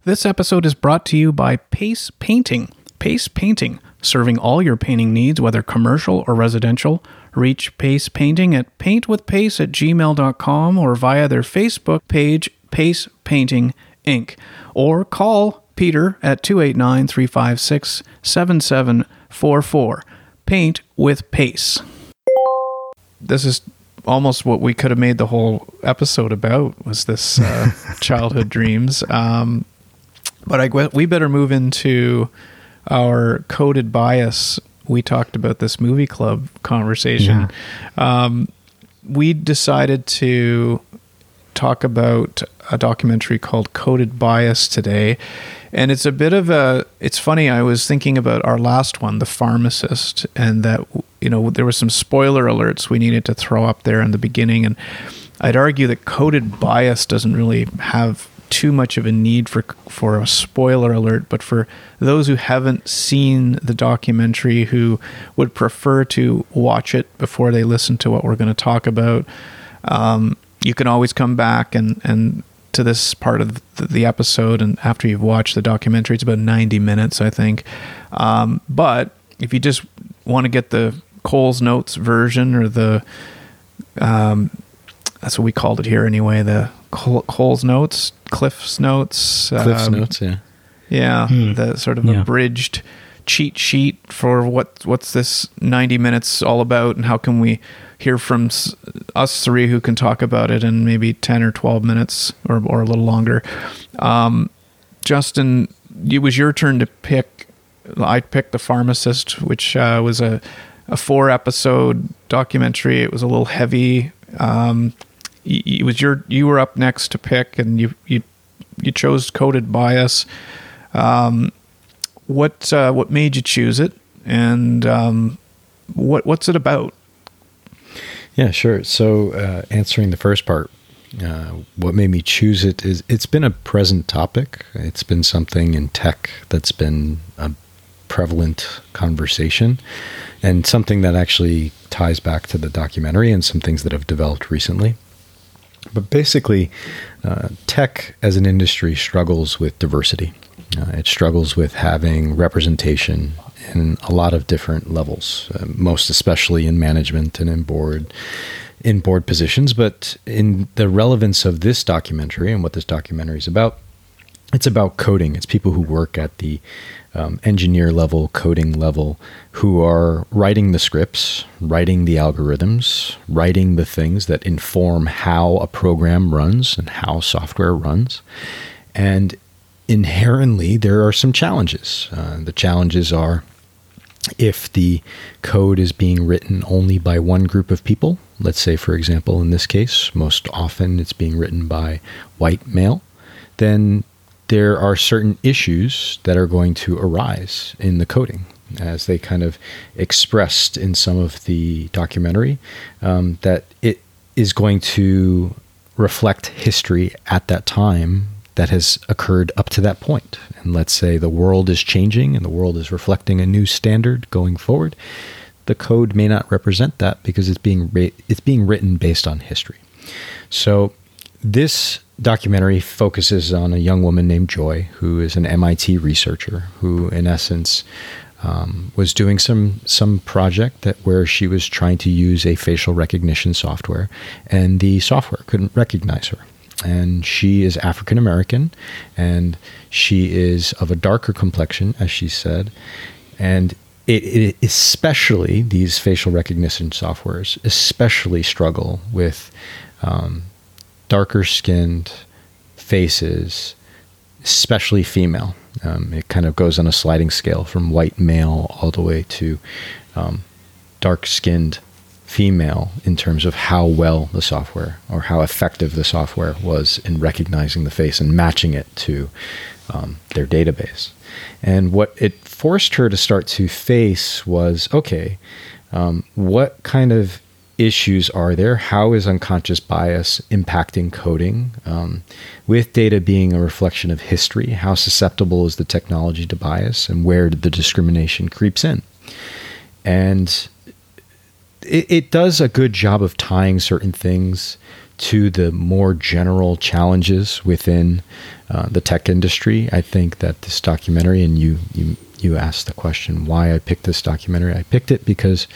This episode is brought to you by Pace Painting. Pace Painting, serving all your painting needs, whether commercial or residential. Reach Pace Painting at paintwithpace at gmail.com or via their Facebook page, Pace Painting Inc. Or call Peter at 289 356 7744. Paint with Pace. This is almost what we could have made the whole episode about was this uh, childhood dreams. Um, but I we better move into our coded bias. We talked about this movie club conversation. Yeah. Um, we decided to talk about a documentary called Coded Bias today. And it's a bit of a it's funny I was thinking about our last one, The Pharmacist, and that you know there were some spoiler alerts we needed to throw up there in the beginning. And I'd argue that coded bias doesn't really have too much of a need for for a spoiler alert, but for those who haven't seen the documentary, who would prefer to watch it before they listen to what we're going to talk about, um, you can always come back and and to this part of the, the, episode, and after you've watched the documentary, it's about ninety minutes, I think. Um, but if you just want to get the Cole's Notes version or the um, that's what we called it here anyway. The Cole's notes, Cliff's notes, Cliff's um, notes, yeah, yeah, hmm. the sort of yeah. abridged cheat sheet for what what's this 90 minutes all about and how can we hear from us three who can talk about it in maybe 10 or 12 minutes or, or a little longer. Um, justin it was your turn to pick i picked the pharmacist which uh, was a, a four episode documentary. It was a little heavy. Um, it was your you were up next to pick, and you you you chose coded bias. Um, what uh, what made you choose it, and um, what what's it about? Yeah, sure. So uh, answering the first part, uh, what made me choose it is it's been a present topic. It's been something in tech that's been a prevalent conversation, and something that actually ties back to the documentary and some things that have developed recently. But basically, uh, tech as an industry struggles with diversity. Uh, it struggles with having representation in a lot of different levels, uh, most especially in management and in board in board positions. But in the relevance of this documentary and what this documentary is about, it's about coding. It's people who work at the um, engineer level, coding level, who are writing the scripts, writing the algorithms, writing the things that inform how a program runs and how software runs. And inherently, there are some challenges. Uh, the challenges are if the code is being written only by one group of people, let's say, for example, in this case, most often it's being written by white male, then there are certain issues that are going to arise in the coding as they kind of expressed in some of the documentary um, that it is going to reflect history at that time that has occurred up to that point. And let's say the world is changing and the world is reflecting a new standard going forward. The code may not represent that because it's being it's being written based on history. So this documentary focuses on a young woman named Joy, who is an MIT researcher, who, in essence, um, was doing some some project that where she was trying to use a facial recognition software, and the software couldn't recognize her. And she is African American, and she is of a darker complexion, as she said, and it, it, especially these facial recognition softwares especially struggle with um, darker skinned faces, especially female. Um, it kind of goes on a sliding scale from white male all the way to um, dark skinned female in terms of how well the software or how effective the software was in recognizing the face and matching it to um, their database. And what it forced her to start to face was okay, um, what kind of issues are there? How is unconscious bias impacting coding? Um, with data being a reflection of history, how susceptible is the technology to bias and where the discrimination creeps in? And it, it does a good job of tying certain things to the more general challenges within uh, the tech industry, I think that this documentary, and you, you you asked the question why I picked this documentary. I picked it because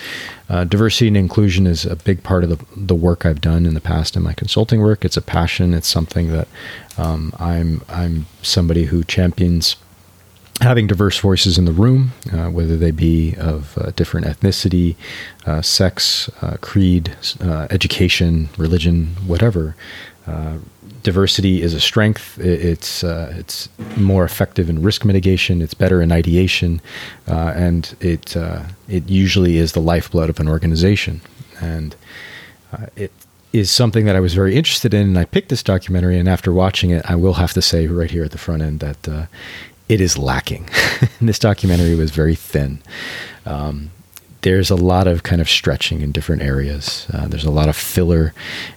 uh, diversity and inclusion is a big part of the, the work I've done in the past in my consulting work. It's a passion. It's something that um, I'm I'm somebody who champions having diverse voices in the room, uh, whether they be of uh, different ethnicity, uh, sex, uh, creed, uh, education, religion, whatever. Uh, diversity is a strength. It's it's more effective in risk mitigation. It's better in ideation, and it it usually is the lifeblood of an organization. And it is something that I was very interested in, and I picked this documentary. And after watching it, I will have to say right here at the front end that uh, it is lacking. this documentary was very thin. Um, there's a lot of kind of stretching in different areas. Uh, there's a lot of filler.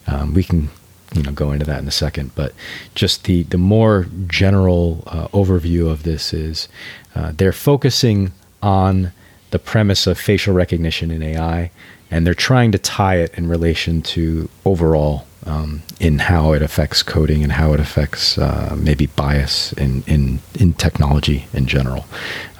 Um, we can, you know, go into that in a second. But just the the more general uh, overview of this is uh, they're focusing on the premise of facial recognition in AI, and they're trying to tie it in relation to overall um, in how it affects coding and how it affects uh, maybe bias in, in, in technology in general.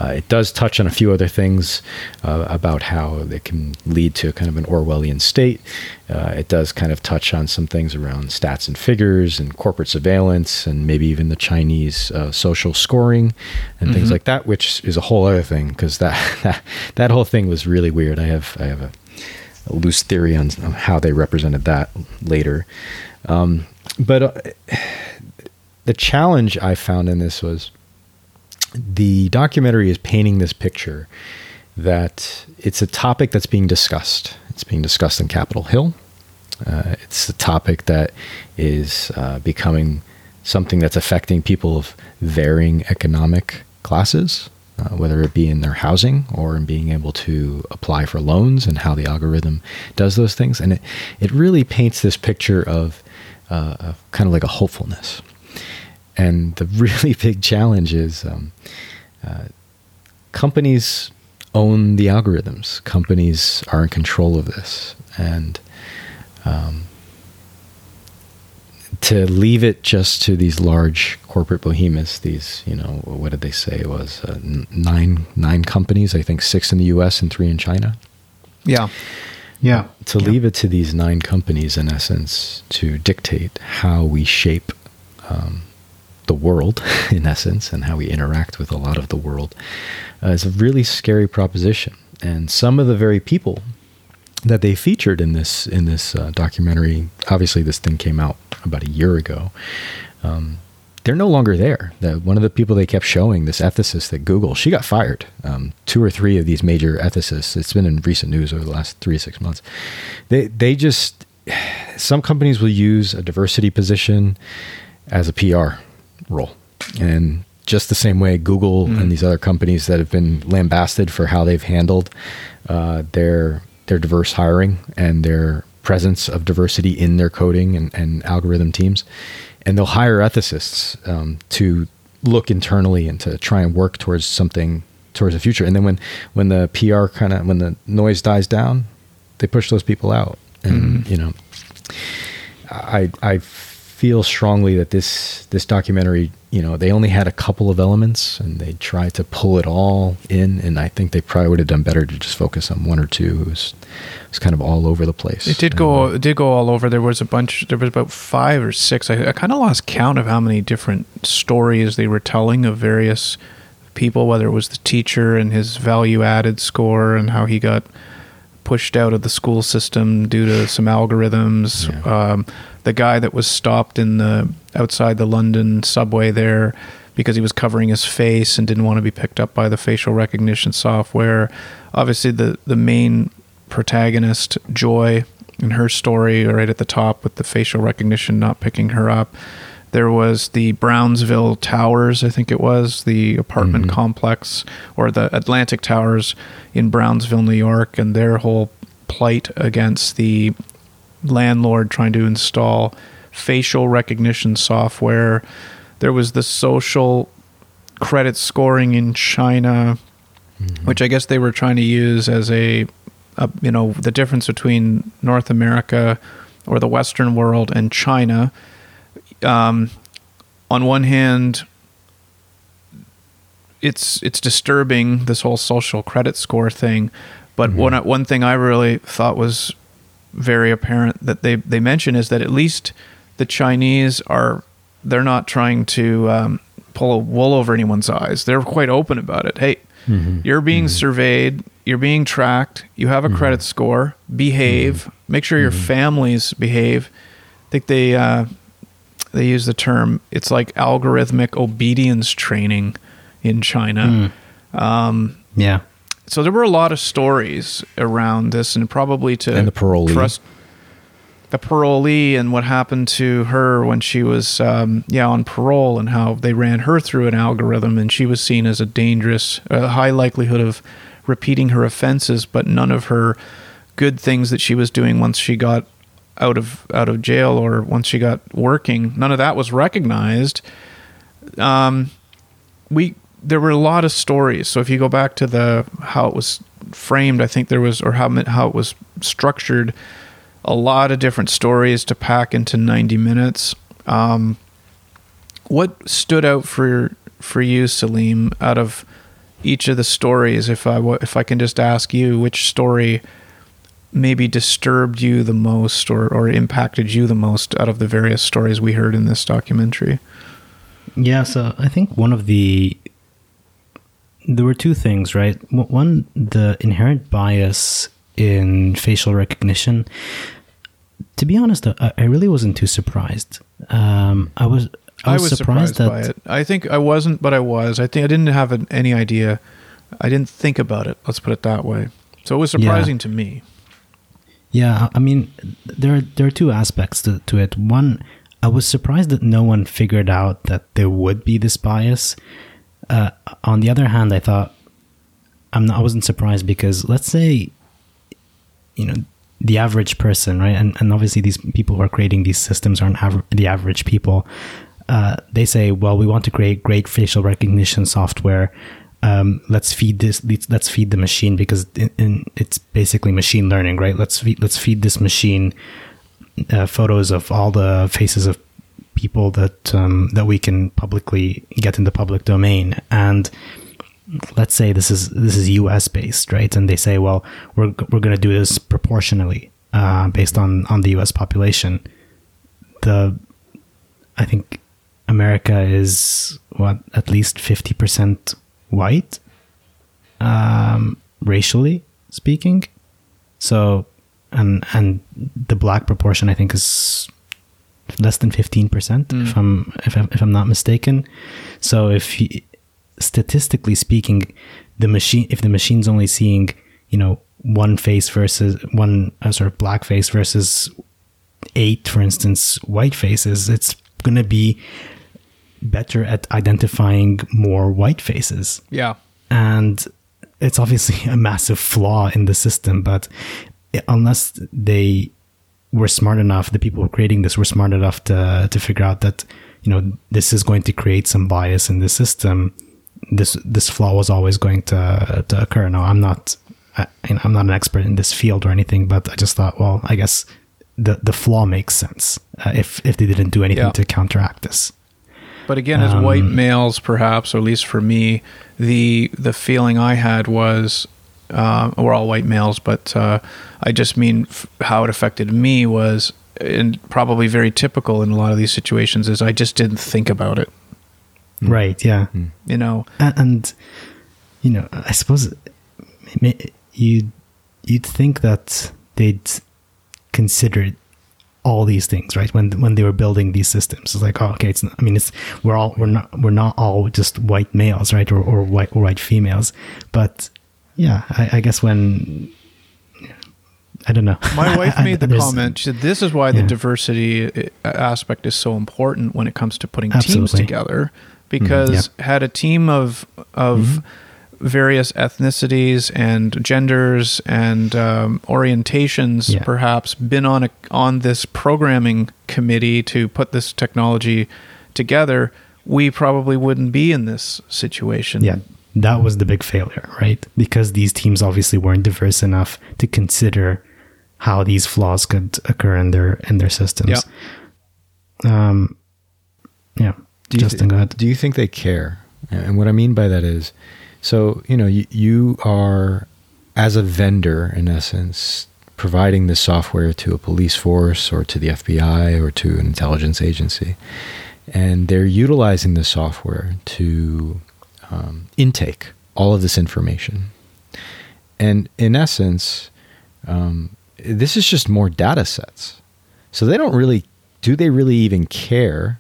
Uh, it does touch on a few other things uh, about how it can lead to kind of an Orwellian state. Uh, it does kind of touch on some things around stats and figures and corporate surveillance and maybe even the Chinese uh, social scoring and mm-hmm. things like that, which is a whole other thing because that, that that whole thing was really weird. I have I have a a loose theory on how they represented that later. Um, but uh, the challenge I found in this was the documentary is painting this picture that it's a topic that's being discussed. It's being discussed in Capitol Hill. Uh, it's a topic that is uh, becoming something that's affecting people of varying economic classes uh, whether it be in their housing or in being able to apply for loans and how the algorithm does those things. And it, it really paints this picture of, uh, of kind of like a hopefulness. And the really big challenge is um, uh, companies own the algorithms, companies are in control of this. And um, to leave it just to these large corporate behemoths, these you know what did they say it was uh, nine nine companies, I think six in the U.S. and three in China. Yeah, yeah. To yeah. leave it to these nine companies, in essence, to dictate how we shape um, the world, in essence, and how we interact with a lot of the world, uh, is a really scary proposition. And some of the very people that they featured in this in this uh, documentary. Obviously, this thing came out about a year ago. Um, they're no longer there. The, one of the people they kept showing, this ethicist at Google, she got fired. Um, two or three of these major ethicists. It's been in recent news over the last three to six months. They they just some companies will use a diversity position as a PR role, and just the same way Google mm. and these other companies that have been lambasted for how they've handled uh, their their diverse hiring and their presence of diversity in their coding and, and algorithm teams. And they'll hire ethicists um, to look internally and to try and work towards something towards the future. And then when, when the PR kind of, when the noise dies down, they push those people out. And, mm. you know, I, I feel strongly that this, this documentary you know, they only had a couple of elements and they tried to pull it all in. And I think they probably would have done better to just focus on one or two. It was, it was kind of all over the place. It did go, uh, it did go all over. There was a bunch, there was about five or six. I, I kind of lost count of how many different stories they were telling of various people, whether it was the teacher and his value added score and how he got pushed out of the school system due to some algorithms. Yeah. Um, the guy that was stopped in the outside the London subway there because he was covering his face and didn't want to be picked up by the facial recognition software. Obviously, the the main protagonist, Joy, in her story, right at the top with the facial recognition not picking her up. There was the Brownsville Towers, I think it was, the apartment mm-hmm. complex, or the Atlantic Towers in Brownsville, New York, and their whole plight against the landlord trying to install facial recognition software. There was the social credit scoring in China, mm-hmm. which I guess they were trying to use as a, a, you know, the difference between North America or the Western world and China. Um, on one hand, it's it's disturbing this whole social credit score thing, but one one thing I really thought was very apparent that they they mention is that at least the Chinese are they're not trying to um, pull a wool over anyone's eyes. They're quite open about it. Hey, you're being surveyed, you're being tracked, you have a credit score, behave, make sure your families behave. I think they uh, they use the term it's like algorithmic obedience training in China. Um, Yeah. So there were a lot of stories around this, and probably to And the parolee. trust the parolee and what happened to her when she was um, yeah on parole, and how they ran her through an algorithm, and she was seen as a dangerous, a high likelihood of repeating her offenses, but none of her good things that she was doing once she got out of out of jail or once she got working, none of that was recognized. Um, we there were a lot of stories. So if you go back to the how it was framed, I think there was or how how it was structured, a lot of different stories to pack into ninety minutes. Um, what stood out for for you, Salim, out of each of the stories? If I if I can just ask you, which story maybe disturbed you the most or, or impacted you the most out of the various stories we heard in this documentary? Yeah, so I think one of the there were two things, right? One, the inherent bias in facial recognition. To be honest, I, I really wasn't too surprised. Um, I was I was, surprised, that by it. I think I wasn't, but I was. I think I didn't have an, any idea. I didn't think about it. Let's put it that way. So it was Yeah. surprising to me. Yeah, I mean, there are, there are two aspects to, to it. One, I was surprised that no one figured out that there would be this bias. Uh, on the other hand, I thought I'm not, I wasn't surprised because let's say, you know, the average person, right? And and obviously these people who are creating these systems aren't the average people. Uh, they say, well, we want to create great facial recognition software. Um, let's feed this. Let's, let's feed the machine because in, in, it's basically machine learning, right? Let's feed, let's feed this machine uh, photos of all the faces of people that um, that we can publicly get in the public domain. And let's say this is this is US based right? And they say well we're we're going to do this proportionally uh, based on on the US population. The I think America is what at least 50% white um, racially speaking. So and and the black proportion I think is less than 15% if I'm if I'm, if I'm not mistaken. So if you, statistically speaking the machine if the machine's only seeing you know one face versus one uh, sort of black face versus eight for instance white faces it's going to be better at identifying more white faces. Yeah. and it's obviously a massive flaw in the system but unless they were smart enough the people creating this were smart enough to to figure out that you know this is going to create some bias in the system. This this flaw was always going to to occur. Now i'm not I, i'm not an expert in this field or anything but i just thought well i guess the the flaw makes sense uh, if if they didn't do anything Yeah. to counteract this. But again, as Um, white males, perhaps, or at least for me, the the feeling I had was uh, we're all white males, but uh, I just mean f- how it affected me was, and probably very typical in a lot of these situations, is I just didn't think about it. right yeah. You know, and, and you know i suppose may- you you'd think that they'd considered all these things right? When when they were building these systems it's like oh okay it's not, i mean it's we're all we're not we're not all just white males right? Or, or white or white females but yeah i, I guess when i don't know my wife made the comment. She said, "This is why the diversity uh, aspect is so important when it comes to putting teams together." Because had a team of of Mm-hmm. various ethnicities and genders and um, orientations, Yeah. perhaps been on a on this programming committee to put this technology together, we probably wouldn't be in this situation. That was the big failure, right? Because these teams obviously weren't diverse enough to consider how these flaws could occur in their in their systems. Yeah. Um, yeah. Do Justin, go ahead. Do you think they care? And what I mean by that is, so you know, you, you are as a vendor, in essence, providing this software to a police force or to the FBI or to an intelligence agency, and they're utilizing the software to um, intake all of this information. And in essence, um, this is just more data sets. So they don't really, do they really even care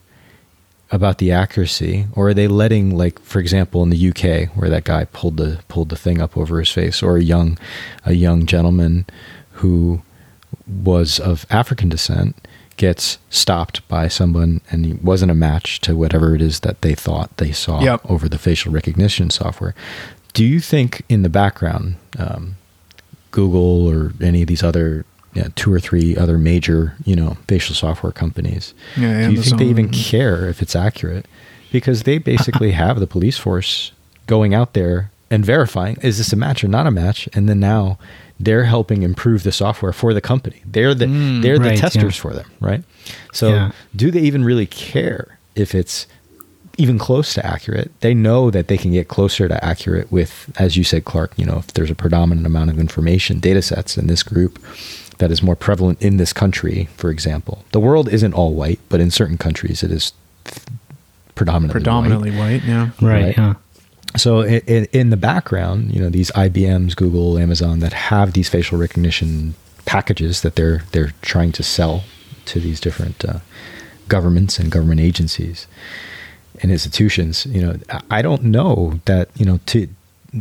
about the accuracy, or are they letting, like, for example, in the UK, where that guy pulled the pulled the thing up over his face, or a young a young gentleman who was of African descent gets stopped by someone, and he wasn't a match to whatever it is that they thought they saw Yep. over the facial recognition software. Do you think in the background, um, Google or any of these other you know, two or three other major, you know, facial software companies. Yeah, Do you think they even care if it's accurate? Because they basically have the police force going out there and verifying is this a match or not a match, and then now they're helping improve the software for the company. They're the Mm, they're the right, testers yeah. for them, right? So Yeah. do they even really care if it's even close to accurate? They know that they can get closer to accurate with, as you said, Clark. You know, if there's a predominant amount of information, data sets in this group that is more prevalent in this country, for example. The world isn't all white, but in certain countries it is predominantly white. Predominantly white. Yeah. Right. Right. Yeah. So in, in, the background, you know, these IBMs, Google, Amazon that have these facial recognition packages that they're they're trying to sell to these different uh, governments and government agencies and institutions. You know, I- I don't know that you know to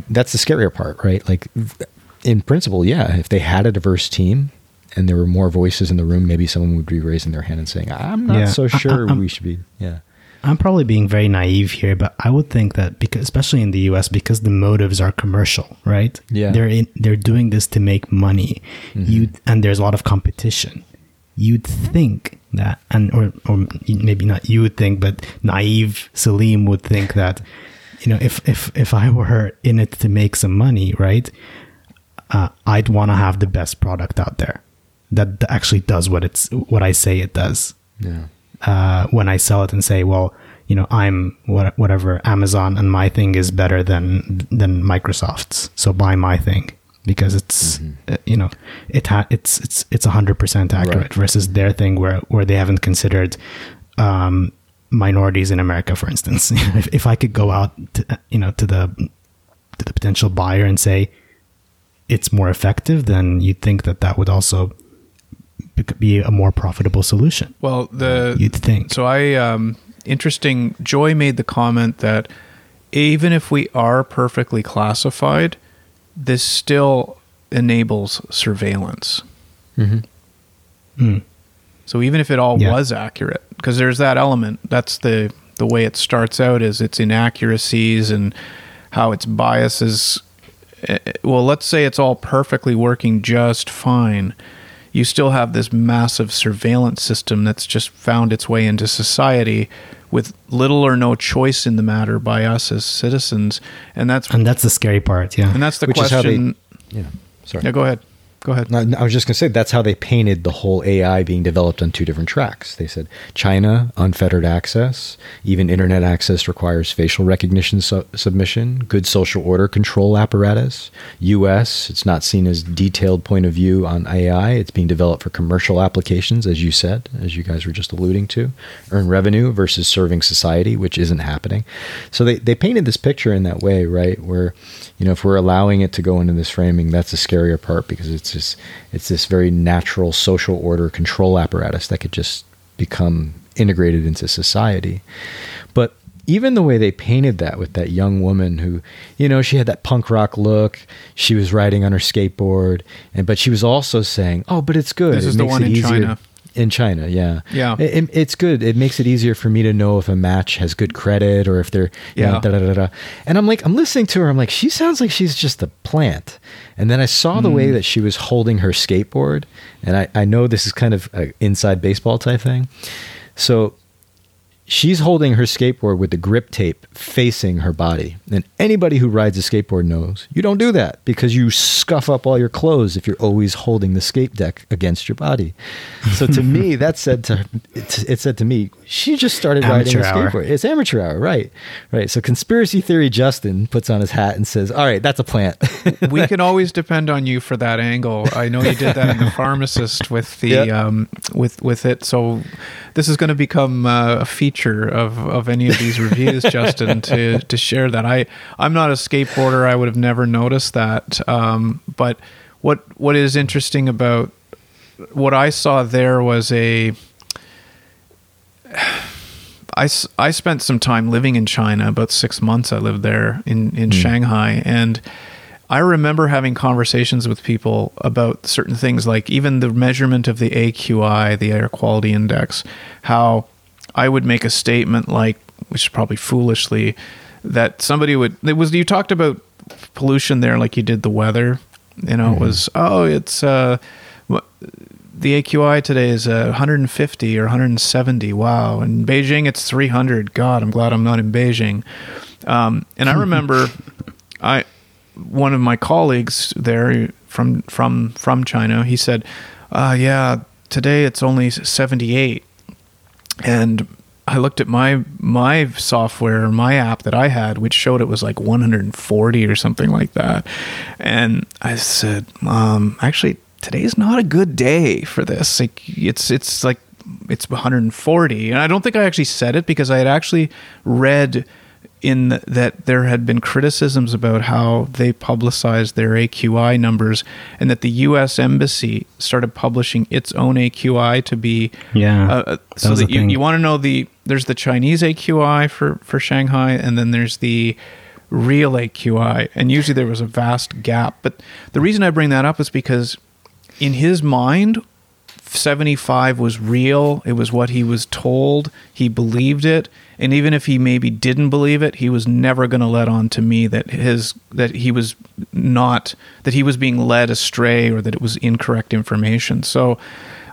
that's the scarier part, right? Like in principle, yeah, if they had a diverse team and there were more voices in the room, maybe someone would be raising their hand and saying, "I'm not Yeah. so uh, uh, sure I'm- we should be." Yeah. I'm probably being very naive here, but I would think that because, especially in the U.S., because the motives are commercial, right? Yeah. they're in, they're doing this to make money. Mm-hmm. You and there's a lot of competition. You'd think that, and or or maybe not you would think, but naive Salim would think that, you know, if if if I were in it to make some money, right? Uh, I'd want to have the best product out there that actually does what it's what I say it does Yeah. Uh, when I sell it and say, well, you know, I'm what, whatever Amazon and my thing is better than than Microsoft's, so buy my thing because it's uh, you know it ha- it's it's it's hundred percent accurate Right. versus their thing where where they haven't considered um, minorities in America, for instance. if, if I could go out, to, you know, to the to the potential buyer and say it's more effective, then you'd think that that would also be a more profitable solution. Well, the You'd think. So I um interesting Joy made the comment that even if we are perfectly classified, this still enables surveillance. Mm-hmm. Mm. So even if it all Yeah. was accurate, because there's that element, that's the the way it starts out is its inaccuracies and how its biases. eh, Well, let's say it's all perfectly working just fine. You still have this massive surveillance system that's just found its way into society with little or no choice in the matter by us as citizens, and that's And that's the scary part, yeah. and that's the Which is how they- question. Yeah. Sorry. yeah, go ahead. Go ahead. I was just going to say that's how they painted the whole AI being developed on two different tracks. They said China, unfettered access, even internet access requires facial recognition su- submission, good social order control apparatus. US, it's not seen as detailed point of view on AI. It's being developed for commercial applications, as you said, as you guys were just alluding to, earn revenue versus serving society, which isn't happening. So they, they painted this picture in that way, right? Where, you know, if we're allowing it to go into this framing, that's the scarier part because it's just it's this very natural social order control apparatus that could just become integrated into society. But even the way they painted that with that young woman who, you know, she had that punk rock look, she was riding on her skateboard, and but she was also saying, "Oh, but it's good. This It is the one in easier." China. In China, yeah, Yeah. It- it- it's good. It makes it easier for me to know if a match has good credit or if they're, you know, Yeah. da, da, da, da. And I'm like, I'm listening to her. I'm like, she sounds like she's just a plant. And then I saw the Mm. way that she was holding her skateboard, and I, I know this is kind of an inside baseball type thing. So she's holding her skateboard with the grip tape facing her body. And anybody who rides a skateboard knows you don't do that because you scuff up all your clothes if you're always holding the skate deck against your body. So to me, that said to it, it said to me, she just started Amateur riding a hour. skateboard. It's amateur hour, right? Right. So conspiracy theory Justin puts on his hat and says, "All right, that's a plant." we can always depend on you for that angle. I know you did that in the pharmacist with the Yep. um, with with it. So this is going to become uh, a feature of, of any of these reviews, Justin, to to share that. I I'm not a skateboarder. I would have never noticed that. Um, but what what is interesting about what I saw there was a I, I spent some time living in China, about six months I lived there in, in Shanghai. And I remember having conversations with people about certain things, like even the measurement of the AQI, the air quality index, how I would make a statement like, which is probably foolishly, that somebody would, it was, you talked about pollution there like you did the weather. You know, it was, oh, it's, uh, the AQI today is uh, 150 or 170. Wow. In Beijing, it's 300. God, I'm glad I'm not in Beijing. Um, and I remember I one of my colleagues there from from from China. He said, uh, "Yeah, today it's only 78." And I looked at my my software, my app that I had, which showed it was like 140 or something like that. And I said, um, actually, today's not a good day for this. Like, it's it's like it's 140, and I don't think I actually said it because I had actually read in that there had been criticisms about how they publicized their AQI numbers, and that the U.S. embassy started publishing its own AQI to be Yeah, uh, uh, that so that you, you want to know the there's the Chinese AQI for for Shanghai, and then there's the real AQI, and usually there was a vast gap. But the reason I bring that up is because in his mind, 75 was real. It was what he was told. He believed it, and even if he maybe didn't believe it, he was never going to let on to me that his that he was not that he was being led astray or that it was incorrect information. So.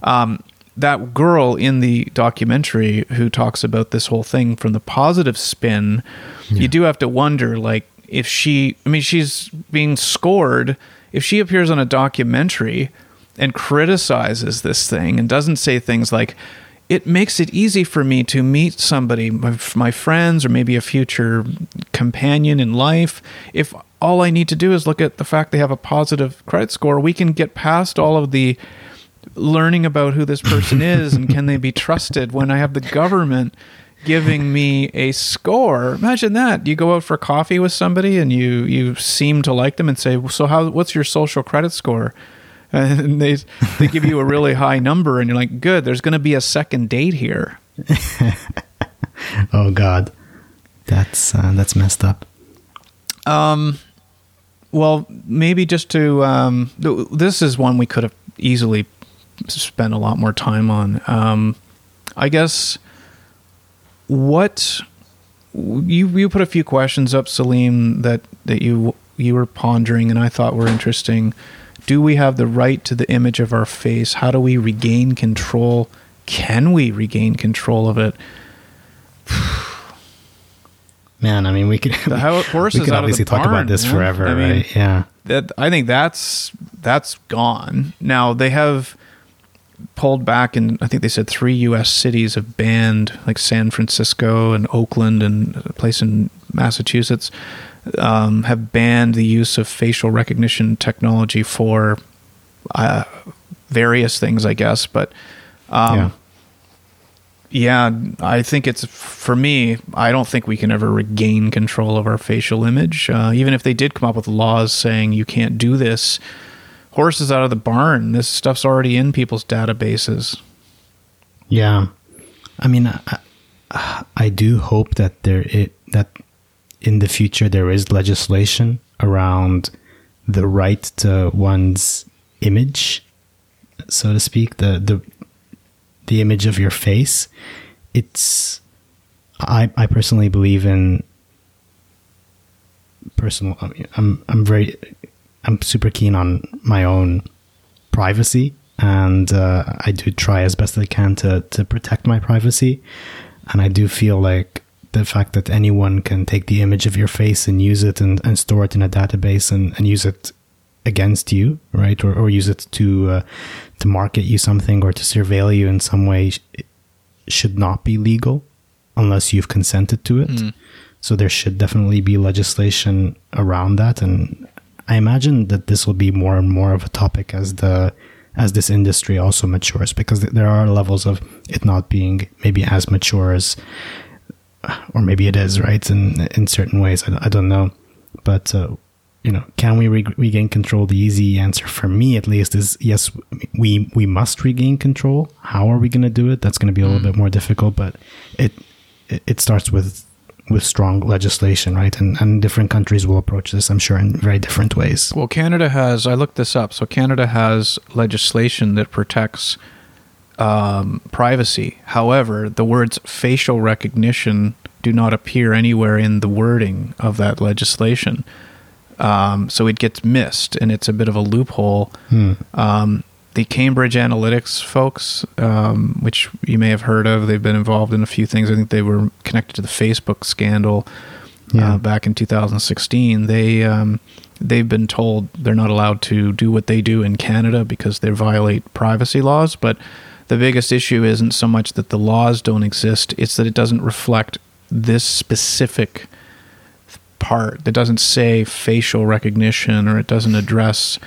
Um, that girl in the documentary who talks about this whole thing from the positive spin, you do have to wonder, like, if she, I mean, she's being scored. If she appears on a documentary and criticizes this thing and doesn't say things like, it makes it easy for me to meet somebody, my, friends, or maybe a future companion in life. If all I need to do is look at the fact they have a positive credit score, we can get past all of the learning about who this person is and can they be trusted when I have the government giving me a score. Imagine that. You go out for coffee with somebody and you you seem to like them and say, "So how what's your social credit score?" And they they give you a really high number and you're like, "Good, there's going to be a second date here." oh God, that's uh, that's messed up. Um, well, maybe just to um, th- this is one we could have easily spent a lot more time on. Um, I guess what you you put a few questions up, Salim, that that you you were pondering, and I thought were interesting. Do we have the right to the image of our face? How do we regain control? Can we regain control of it? Man, I mean, we could The horse we is could out of the obviously talk barn, about this yeah. forever, I mean, right? Yeah. that I think that's that's gone. Now they have pulled back and I think they said three US cities have banned like San Francisco and Oakland and a place in Massachusetts um, have banned the use of facial recognition technology for uh, various things, I guess. But um, yeah. yeah, I think it's for me. I don't think we can ever regain control of our facial image, uh, even if they did come up with laws saying you can't do this. Horses out of the barn. This stuff's already in people's databases. Yeah, I mean, I, I do hope that there it that in the future there is legislation around the right to one's image, so to speak, the the the image of your face. It's I I personally believe in personal. I'm I'm very I'm super keen on my own privacy, and uh, I do try as best I can to to protect my privacy. and I do feel like the fact that anyone can take the image of your face and use it and, and store it in a database and, and use it against you, right? Or, or use it to uh, to market you something or to surveil you in some way should not be legal unless you've consented to it. Mm. So there should definitely be legislation around that, and I imagine that this will be more and more of a topic as the as this industry also matures, because there are levels of it not being maybe as mature as, or maybe it is right in in certain ways. I, I don't know, but. Uh, you know, can we re- regain control? The easy answer for me, at least, is yes. We we must regain control. How are we going to do it? That's going to be a little bit more difficult, but it it starts with with strong legislation, right? And and different countries will approach this, I'm sure, in very different ways. Well, Canada has. I looked this up. So Canada has legislation that protects um, privacy. However, the words facial recognition do not appear anywhere in the wording of that legislation. Um, so it gets missed, and it's a bit of a loophole. Hmm. Um, the Cambridge Analytica folks, um, which you may have heard of, they've been involved in a few things. I think they were connected to the Facebook scandal Yeah. uh, back in 2016. They um, they've been told they're not allowed to do what they do in Canada because they violate privacy laws. But the biggest issue isn't so much that the laws don't exist; it's that it doesn't reflect this specific part that doesn't say facial recognition or it doesn't address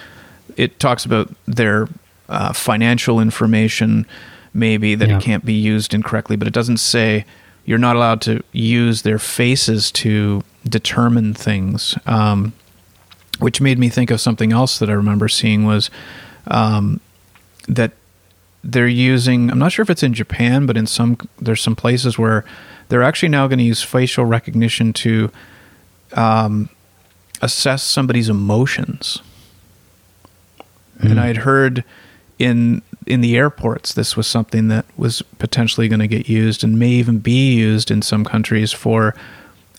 it talks about their uh, financial information maybe that Yeah. it can't be used incorrectly but it doesn't say you're not allowed to use their faces to determine things um, which made me think of something else that i remember seeing was um, that they're using i'm not sure if it's in japan but in some there's some places where they're actually now going to use facial recognition to um, assess somebody's emotions. And i had heard in in the airports this was something that was potentially going to get used and may even be used in some countries for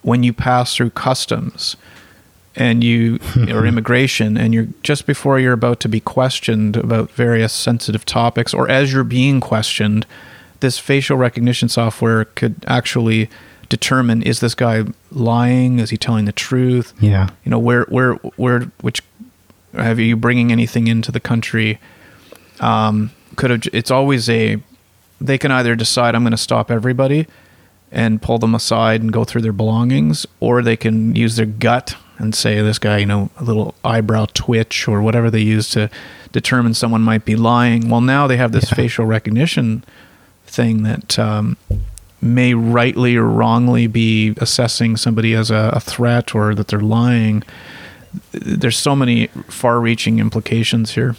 when you pass through customs and you or immigration and you're just before you're about to be questioned about various sensitive topics or as you're being questioned this facial recognition software could actually determine is this guy lying? Is he telling the truth? Yeah. you know where where where which have you bringing anything into the country? Um could have it's always a they can either decide i'm going to stop everybody and pull them aside and go through their belongings or they can use their gut and say this guy you know a little eyebrow twitch or whatever they use to determine someone might be lying well now they have this Yeah. facial recognition thing that um, may rightly or wrongly be assessing somebody as a, a threat or that they're lying. There's so many far-reaching implications here.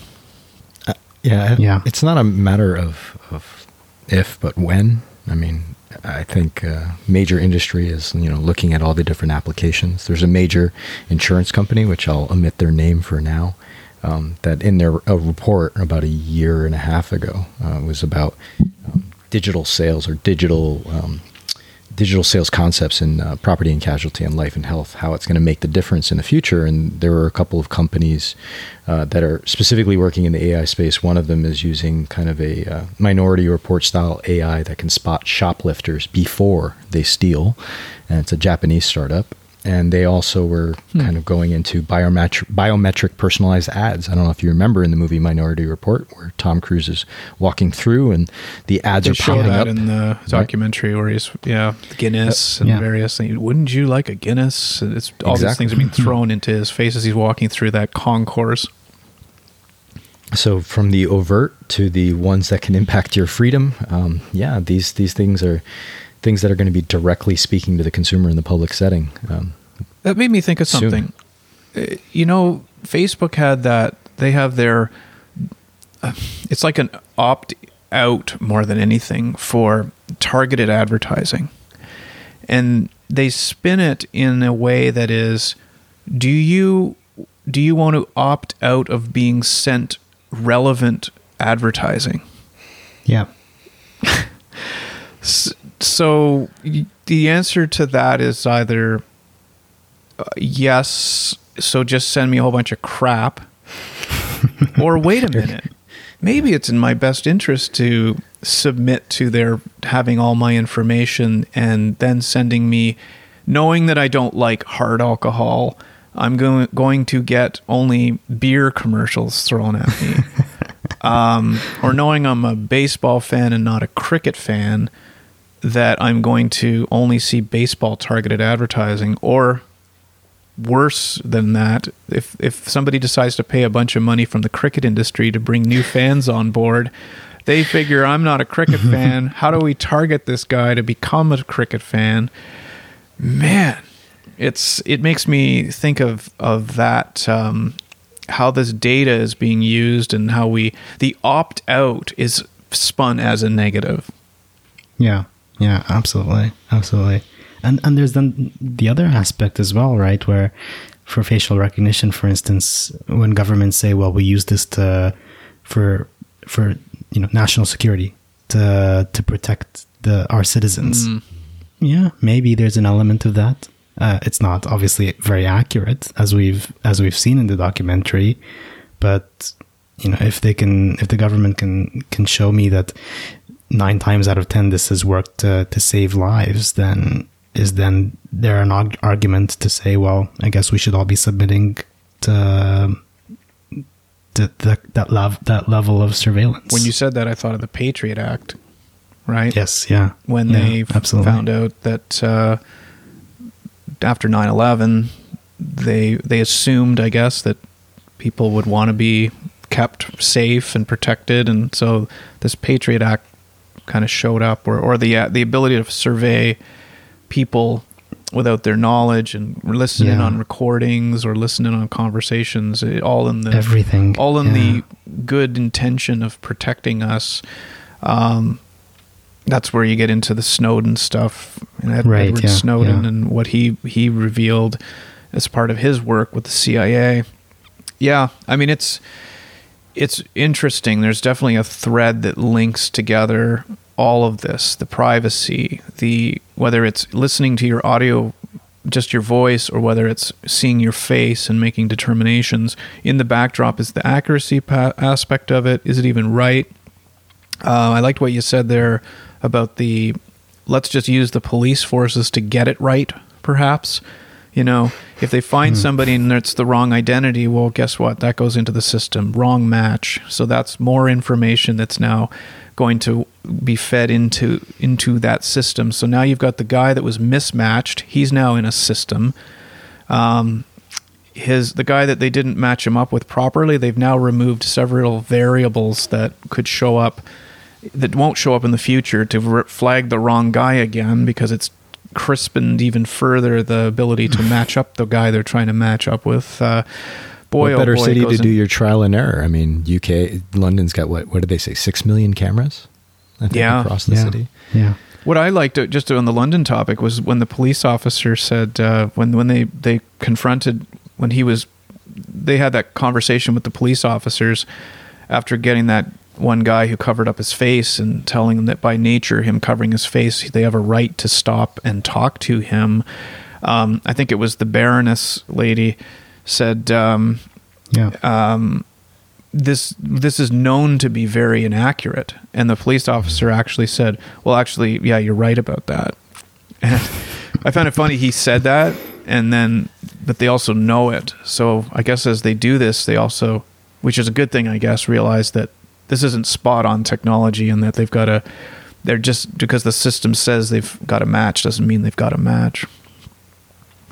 Yeah, Yeah. It's not a matter of of if, but when. I mean, I think uh, major industry is you know looking at all the different applications. There's a major insurance company, which I'll omit their name for now, um, that in their a report about a year and a half ago uh, was about um, digital sales or digital um, digital sales concepts in uh, property and casualty and life and health, how it's going to make the difference in the future. And there are a couple of companies uh, that are specifically working in the AI space. One of them is using kind of a uh, minority report style AI that can spot shoplifters before they steal. And it's a Japanese startup. And they also were kind of going into biometric, biometric personalized ads. I don't know if you remember in the movie Minority Report, where Tom Cruise is walking through and the ads They are show popping that up. in the documentary where he's yeah Guinness and Yeah. various things. Wouldn't you like a Guinness? And It's all these things are being thrown into his face as he's walking through that concourse. So from the overt to the ones that can impact your freedom, um, yeah, these these things are things that are going to be directly speaking to the consumer in the public setting. Um, That made me think of something. Uh, You know, Facebook had that. They have their. Uh, it's like an opt out more than anything for targeted advertising, and they spin it in a way that is, do you do you want to opt out of being sent relevant advertising? Yeah. S- So the answer to that is either uh, yes, so just send me a whole bunch of crap, or wait a minute. maybe it's in my best interest to submit to their having all my information and then sending me knowing that I don't like hard alcohol I'm going going to get only beer commercials thrown at me um, or knowing I'm a baseball fan and not a cricket fan that I'm going to only see baseball targeted advertising or worse than that if if somebody decides to pay a bunch of money from the cricket industry to bring new fans on board they figure I'm not a cricket fan. How do we target this guy to become a cricket fan? Man it's it makes me think of of that um, how this data is being used and how we the opt out is spun as a negative. Yeah, yeah, absolutely, absolutely. And and there's then the other aspect as well, right? Where for facial recognition, for instance, when governments say, "Well, we use this to for for you know national security to to protect the our citizens," yeah, maybe there's an element of that. Uh, it's not obviously very accurate as we've as we've seen in the documentary, but you know if they can if the government can can show me that nine times out of ten this has worked to, to save lives, then is then there an arg- argument to say, well, I guess we should all be submitting to, to the, that lev- that level of surveillance. when you said that I thought of the Patriot Act right yes, yeah, when Yeah, they absolutely. found out that uh, after 9/11 they they assumed I guess that people would want to be kept safe and protected and so this Patriot Act kind of showed up or or the uh, the ability to survey people without their knowledge and listening Yeah. on recordings or listening on conversations it- all in the everything, all in yeah. the good intention of protecting us. Um, that's where you get into the Snowden stuff, and Ed, Right, Edward yeah, Snowden and what he he revealed as part of his work with the CIA. Yeah, I mean it's it's interesting. There's definitely a thread that links together all of this: the privacy, the whether it's listening to your audio, just your voice, or whether it's seeing your face and making determinations. In the backdrop is the accuracy pa- aspect of it. Is it even right? Uh, I liked what you said there about the let's just use the police forces to get it right, perhaps. You know, if they find somebody and it's the wrong identity, well, guess what? That goes into the system. Wrong match. So that's more information that's now going to be fed into into that system. So now you've got the guy that was mismatched. He's now in a system. Um, his the guy that they didn't match him up with properly, they've now removed several variables that could show up that won't show up in the future to flag the wrong guy again because it's crispened even further the ability to match up the guy they're trying to match up with. Uh, boy, what oh better boy, city to goes do your trial and error? I mean, UK, London's got what? What did they say? Six million cameras, I think, Yeah. across the yeah, city. yeah, What I liked uh, just on the London topic was when the police officer said uh, when when they they confronted when he was they had that conversation with the police officers after getting that one guy who covered up his face and telling him that by nature him covering his face they have a right to stop and talk to him. Um, I think it was the Baroness lady said. Um, yeah. um, this this is known to be very inaccurate, and the police officer actually said, "Well, actually, yeah, you're right about that." And I found it funny he said that, and then but they also know it. So I guess as they do this, they also, which is a good thing, I guess, realize that this isn't spot on technology, and that they've got a They're just because the system says they've got a match doesn't mean they've got a match.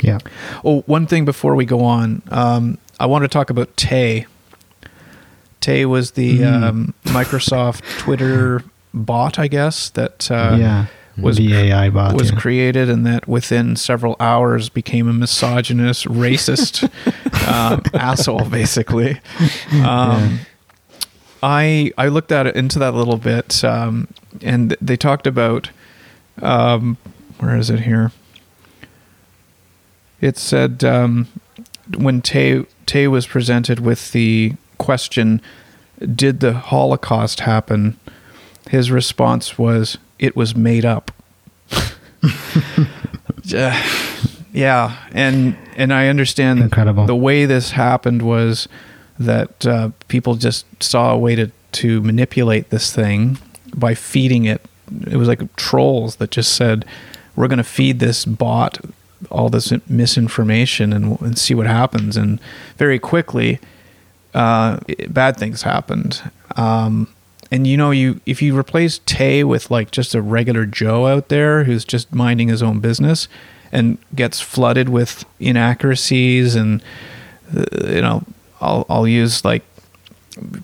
yeah. Oh, one thing before we go on, um, I want to talk about Tay. Tay was the Mm. um, Microsoft Twitter bot, I guess, that uh, yeah, was the AI bot. was yeah. created, and that within several hours became a misogynist, racist um, asshole, basically. Um, I I looked at it into that a little bit, um, and they talked about um, where is it here? It said um, when Tay Tay was presented with the question, "Did the Holocaust happen?" His response was, "It was made up." Yeah, and and I understand that Incredible. the way this happened was that uh, people just saw a way to to manipulate this thing by feeding it. It was like trolls that just said, "We're going to feed this bot all this misinformation and, and see what happens." And very quickly, uh, bad things happened. Um, and you know, you if you replace Tay with like just a regular Joe out there who's just minding his own business and gets flooded with inaccuracies and uh, you know, I'll I'll use like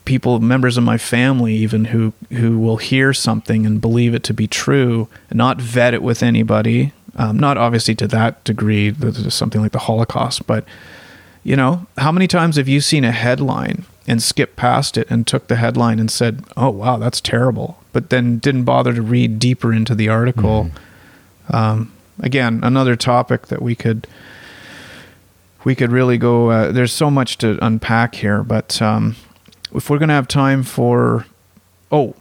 people members of my family even who who will hear something and believe it to be true and not vet it with anybody um, not obviously to that degree something like the holocaust but you know how many times have you seen a headline and skipped past it and took the headline and said, "Oh wow, that's terrible," but then didn't bother to read deeper into the article. Mm-hmm. Um, again, another topic that we could we could really go. Uh, there's so much to unpack here, but um, if we're going to have time for, oh,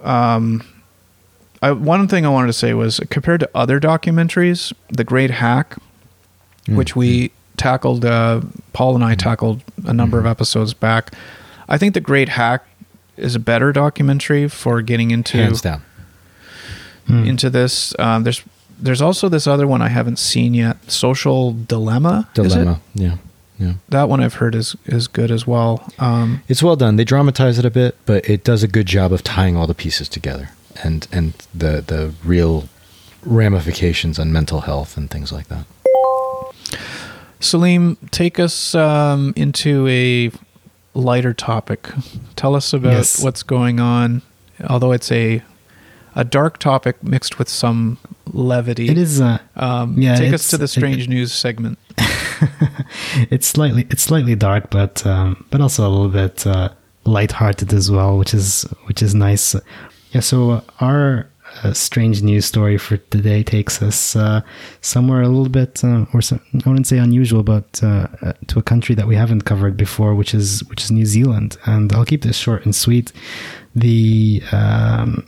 um, I, one thing I wanted to say was compared to other documentaries, The Great Hack, mm-hmm. which we tackled, uh, Paul and I mm-hmm. tackled a number mm-hmm. of episodes back. I think The Great Hack is a better documentary for getting into hands down mm. into this. Um, there's there's also this other one I haven't seen yet, Social Dilemma. Dilemma, yeah. Yeah. That one I've heard is is good as well. Um, it's well done. They dramatize it a bit, but it does a good job of tying all the pieces together and and the the real ramifications on mental health and things like that. Salim, take us um, into a lighter topic. Tell us about yes. what's going on. Although it's a a dark topic mixed with some levity. It is. Uh, um, yeah, take us to the strange it, news segment. it's slightly it's slightly dark, but um, but also a little bit uh, lighthearted as well, which is which is nice. Yeah. So our a strange news story for today takes us uh, somewhere a little bit, uh, or some, I wouldn't say unusual, but uh, uh, to a country that we haven't covered before, which is which is New Zealand. And I'll keep this short and sweet. The um,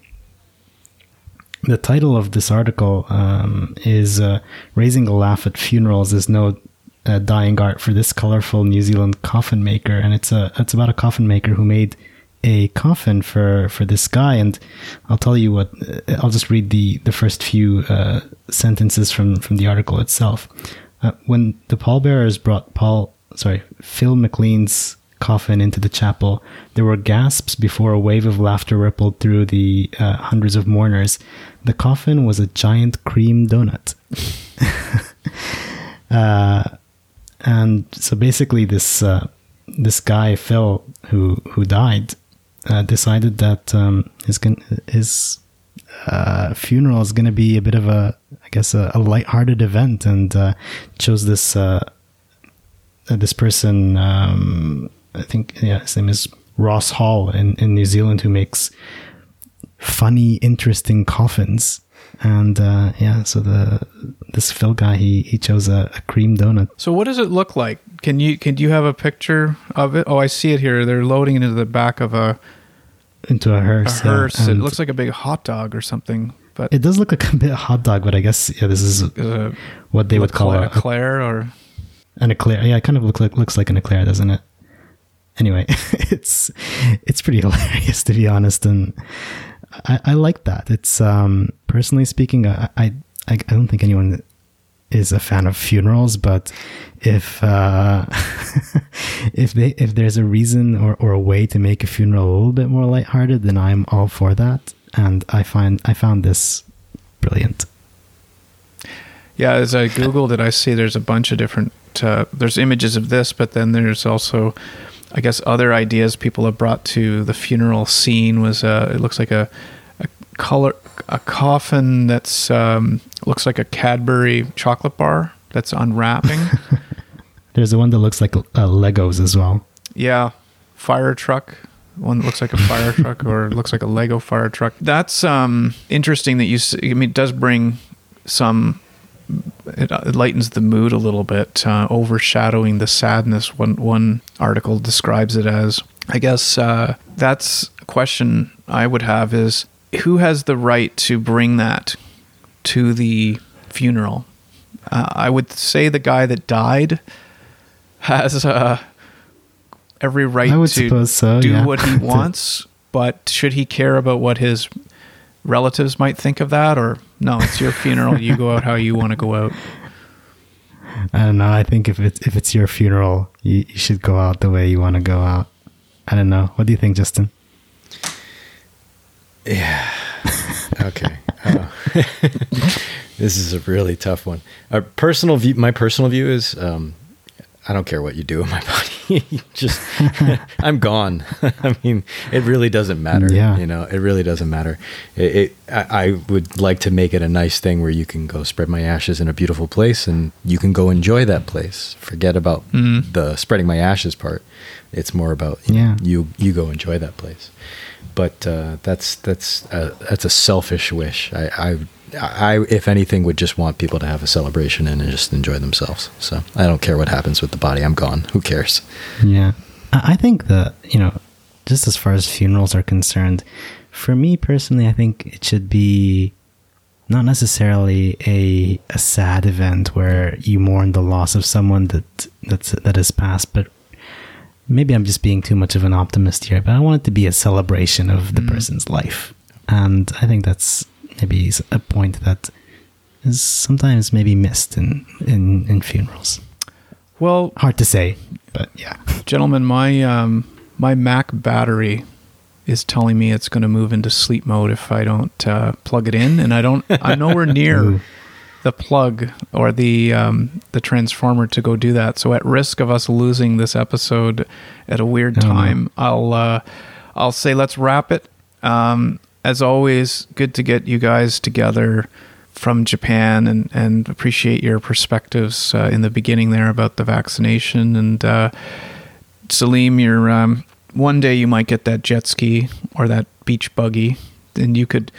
the title of this article um, is uh, "Raising a Laugh at Funerals is No uh, Dying Art for this colorful New Zealand coffin maker," and it's a it's about a coffin maker who made a coffin for for this guy. And i'll tell you what uh, i'll just read the the first few uh, sentences from from the article itself. Uh, when the pallbearers brought paul sorry phil mclean's coffin into the chapel there were gasps before a wave of laughter rippled through the uh, hundreds of mourners the coffin was a giant cream donut uh, and so basically this uh, this guy Phil who who died uh, decided that um, his his uh, funeral is going to be a bit of a, I guess, a, a lighthearted event, and uh, chose this uh, this person. Um, I think yeah, his name is Ross Hall in in New Zealand, who makes funny, interesting coffins. And uh, yeah, so the this Phil guy he he chose a, a cream donut. So what does it look like? Can you can you have a picture of it? Oh, I see it here. They're loading it into the back of a into a hearse. A hearse. Yeah, it looks like a big hot dog or something. But it does look like a bit a hot dog, but I guess yeah, this is uh, what they would call a, eclair or an eclair. Yeah, it kind of look like, looks like an eclair, doesn't it? Anyway, it's it's pretty hilarious to be honest, and I, I like that. It's um, personally speaking, I, I I don't think anyone is a fan of funerals, but if uh, if they if there's a reason or, or a way to make a funeral a little bit more lighthearted, then I'm all for that. And I find I found this brilliant. Yeah, as I googled it, I see there's a bunch of different uh, there's images of this, but then there's also, I guess, other ideas people have brought to the funeral scene. Was uh, it looks like a a color a coffin that's um, looks like a Cadbury chocolate bar that's unwrapping. There's the one that looks like uh, Legos as well. Yeah, fire truck. One that looks like a fire truck or looks like a Lego fire truck. That's um, interesting that you. I mean, it does bring some. It, it lightens the mood a little bit, uh, overshadowing the sadness. One one article describes it as. I guess uh, that's a question I would have is who has the right to bring that to the funeral? Uh, I would say the guy that died has uh, every right to so, do yeah. what he wants, but should he care about what his relatives might think of that? Or no, it's your funeral. You go out how you want to go out. I don't know. I think if it's if it's your funeral, you, you should go out the way you want to go out. I don't know. What do you think, Justin? Yeah. Okay. Oh. this is a really tough one. A personal view. My personal view is, um, I don't care what you do with my body. Just, I'm gone. I mean, it really doesn't matter. Yeah. You know, it really doesn't matter. It. it I, I would like to make it a nice thing where you can go spread my ashes in a beautiful place, and you can go enjoy that place. Forget about Mhm. the spreading my ashes part. It's more about you know, Yeah. you you go enjoy that place but uh, that's that's a, that's a selfish wish. I, I I if anything would just want people to have a celebration and just enjoy themselves. So I don't care what happens with the body. I'm gone. Who cares? Yeah. I think that, you know, just as far as funerals are concerned, for me personally, I think it should be not necessarily a a sad event where you mourn the loss of someone that that's that has passed, but maybe I'm just being too much of an optimist here, but I want it to be a celebration of the mm. person's life. And I think that's maybe a point that is sometimes maybe missed in in, in funerals. Well, Hard to say, but yeah. gentlemen, my um, my Mac battery is telling me it's going to move into sleep mode if I don't uh, plug it in, and I don't. I'm nowhere near the plug or the um, the transformer to go do that. So at risk of us losing this episode at a weird Oh, time, I'll uh, I'll say let's wrap it. Um, as always, good to get you guys together from Japan and, and appreciate your perspectives uh, in the beginning there about the vaccination. And uh, Salim, you're um, one day you might get that jet ski or that beach buggy, and you could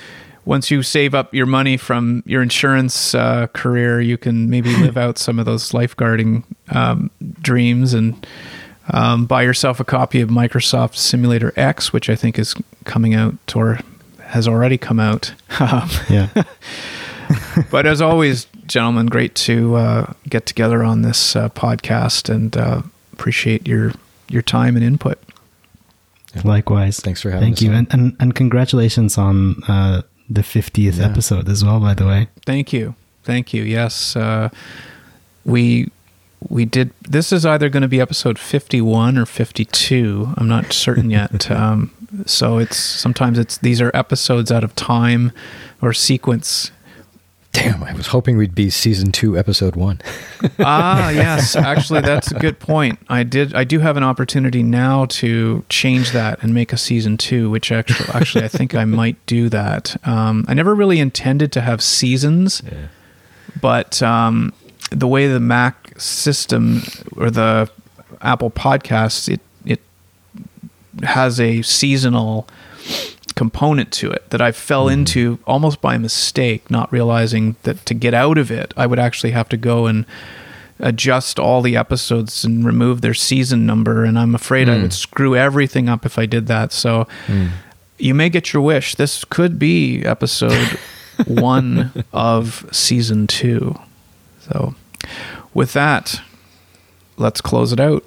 once you save up your money from your insurance uh, career, you can maybe live out some of those lifeguarding um, dreams and um, buy yourself a copy of Microsoft Simulator X, which I think is coming out or has already come out. Um, Yeah. but as always, gentlemen, great to uh, get together on this uh, podcast and uh, appreciate your your time and input. Likewise. Thanks for having me. Thank us you. on. And, and and congratulations on uh, the 50th Yeah. episode as well, by the way. Thank you, thank you. Yes, uh, we we did. This is either going to be episode fifty-one or fifty-two. I'm not certain yet. um, so it's sometimes it's these are episodes out of time or sequence. Damn, I was hoping we'd be season two, episode one. ah, yes. Actually, that's a good point. I did. I do have an opportunity now to change that and make a season two, which actually, actually, I think I might do that. Um, I never really intended to have seasons, but um, the way the Mac system or the Apple Podcasts, it has a seasonal component to it that I fell hmm. into almost by mistake, not realizing that to get out of it, I would actually have to go and adjust all the episodes and remove their season number. And I'm afraid I hmm. would screw everything up if I did that. So hmm. you may get your wish. This could be episode one of season two. So with that, let's close it out.